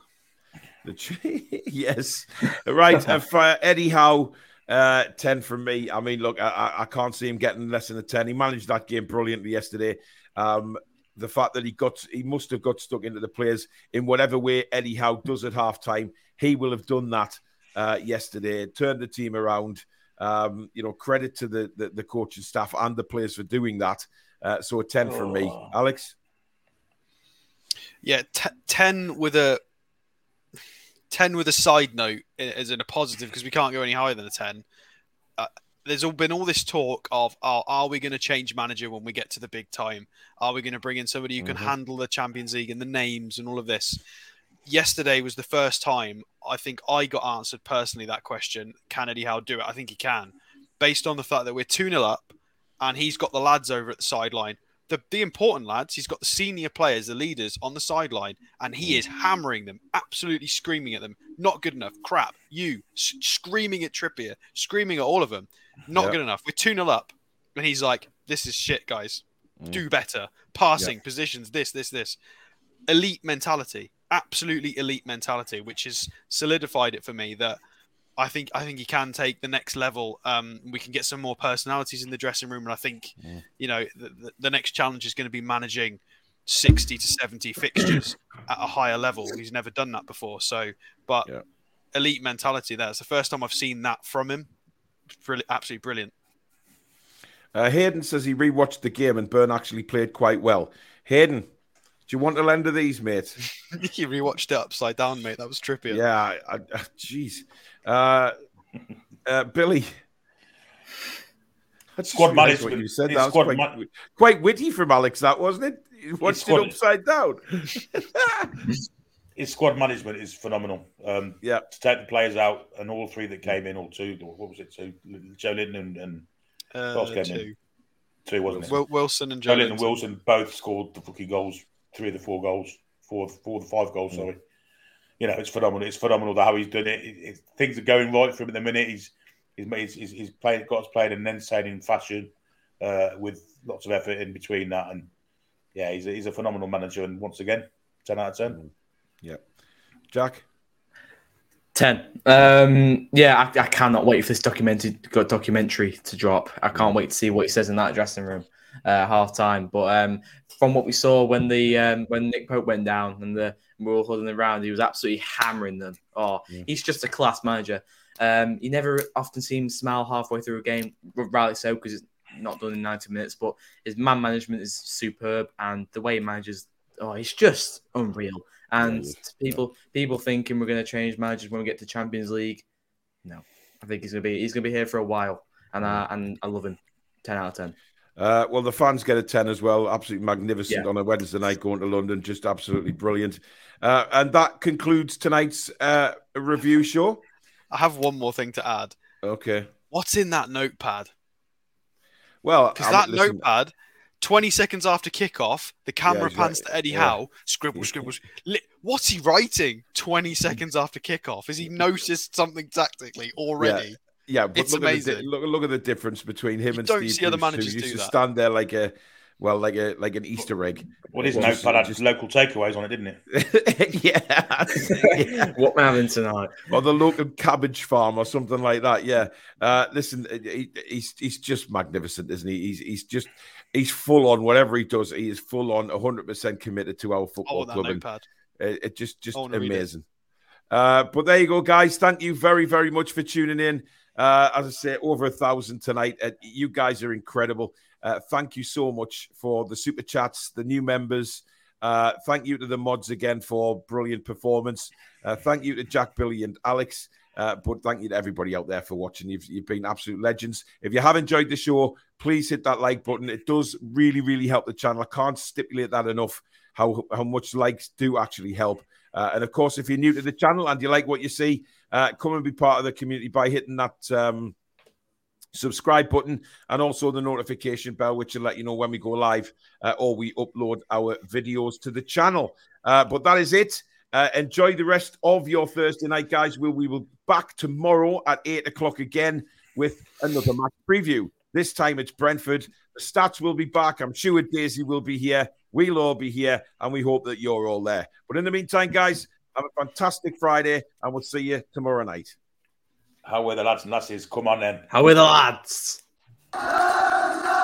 yes, right. uh, for Eddie Howe, uh, ten from me. I mean, look, I, I can't see him getting less than a ten. He managed that game brilliantly yesterday. Um, the fact that he got, he must have got stuck into the players in whatever way Eddie Howe does at halftime. He will have done that uh, yesterday, turned the team around. Um, you know, credit to the, the, the coaching staff and the players for doing that. Uh, so a ten oh. from me, oh. Alex. Yeah, t- ten with a 10 with a side note as in a positive because we can't go any higher than a 10. Uh, there's all been all this talk of oh, are we going to change manager when we get to the big time? Are we going to bring in somebody who can mm-hmm. handle the Champions League and the names and all of this? Yesterday was the first time I think I got answered personally that question. Can Eddie Howe do it? I think he can, based on the fact that we're 2 0 up and he's got the lads over at the sideline the, the important lads, he's got the senior players, the leaders on the sideline, and he is hammering them, absolutely screaming at them. Not good enough. Crap. You s- screaming at Trippier, screaming at all of them. Not yep. good enough. We're 2 0 up. And he's like, this is shit, guys. Mm. Do better. Passing, yep. positions, this, this, this. Elite mentality. Absolutely elite mentality, which has solidified it for me that I think I think he can take the next level. Um, we can get some more personalities in the dressing room, and I think mm. you know the, the, next challenge is going to be managing sixty to seventy fixtures at a higher level. He's never done that before. So, but yeah. elite mentality. That's the first time I've seen that from him. Brilliant, absolutely brilliant. Uh, Hayden says he rewatched the game and Burn actually played quite well. Hayden, do you want to lend of these, mate? you rewatched it upside down, mate. That was trippy. Yeah, jeez. Uh, uh, Billy. That's squad management. What you said that was quite, man- quite, witty from Alex. That wasn't it? He watched it upside down. his squad management is phenomenal. Um, Yeah. to take the players out and all three that came in, or two, or what was it? Two, Joelinton and, and Uh, Cross came in. two. two, wasn't it? Wil- Wilson and Joe Joelinton and Linton. Wilson both scored the fucking goals, three of the four goals, four, four of the five goals. Sorry, you know it's phenomenal. It's phenomenal how he's done it. It- it- Things are going right for him at the minute. He's he's he's, he's, he's playing, got us playing in an entertaining fashion uh, with lots of effort in between that, and yeah, he's a, he's a phenomenal manager. And once again, ten out of ten. Yeah, Jack. Ten. Um, yeah, I, I cannot wait for this documentary documentary to drop. I can't wait to see what he says in that dressing room uh, half time. But um, from what we saw when the um, when Nick Pope went down and the we were all huddling around, he was absolutely hammering them. Oh, Yeah. he's just a class manager. Um, you never often see him smile halfway through a game, rightly so because it's not done in ninety minutes. But his man management is superb, and the way he manages, oh, he's just unreal. And Yeah, people people thinking we're going to change managers when we get to Champions League. No, I think he's going to be he's going to be here for a while, and I and I love him. Ten out of ten. Uh, well, the fans get a 10 as well. Absolutely magnificent Yeah. on a Wednesday night going to London. Just absolutely brilliant. Uh, and that concludes tonight's uh, review show. I have one more thing to add. Okay. What's in that notepad? Well, Because that listen, notepad, 20 seconds after kickoff, the camera he's pans right. to Eddie Yeah. Howe, scribble, scribble. What's he writing 20 seconds after kickoff? Has he noticed something tactically already? Yeah, but It's look at, the, amazing. look, look at the difference between him You and don't Steve see other Bruce, who managers used do to that. stand there like a, well, like a like an Easter egg. Well, his Well, notepad had just- local takeaways on it, didn't it? yeah. yeah. what am I having tonight? or the local cabbage farm or something like that. Yeah. Uh, listen, he, he's he's just magnificent, isn't he? He's he's just he's full on whatever he does. He is full on, hundred percent committed to our football Oh, that club, and notepad. it, it just just I it. amazing. Uh, but there you go, guys. Thank you very very much for tuning in. Uh, as I say, over a thousand tonight. Uh, you guys are incredible. Uh, thank you so much for the super chats, the new members. Uh, thank you to the mods again for brilliant performance. Uh, thank you to Jack, Billy, and Alex. Uh, but thank you to everybody out there for watching. You've, you've been absolute legends. If you have enjoyed the show, please hit that like button. It does really, really help the channel. I can't stipulate that enough. How how much likes do actually help. Uh, and of course, if you're new to the channel and you like what you see, uh, come and be part of the community by hitting that um, subscribe button and also the notification bell, which will let you know when we go live uh, or we upload our videos to the channel. Uh, but that is it. Uh, enjoy the rest of your Thursday night, guys. We'll, we will back tomorrow at eight o'clock again with another match preview. This time it's Brentford. The stats will be back. I'm sure Daisy will be here. We'll all be here, and we hope that you're all there. But in the meantime, guys, have a fantastic Friday, and we'll see you tomorrow night. How were the lads and lasses? Come on then. How are the lads? No!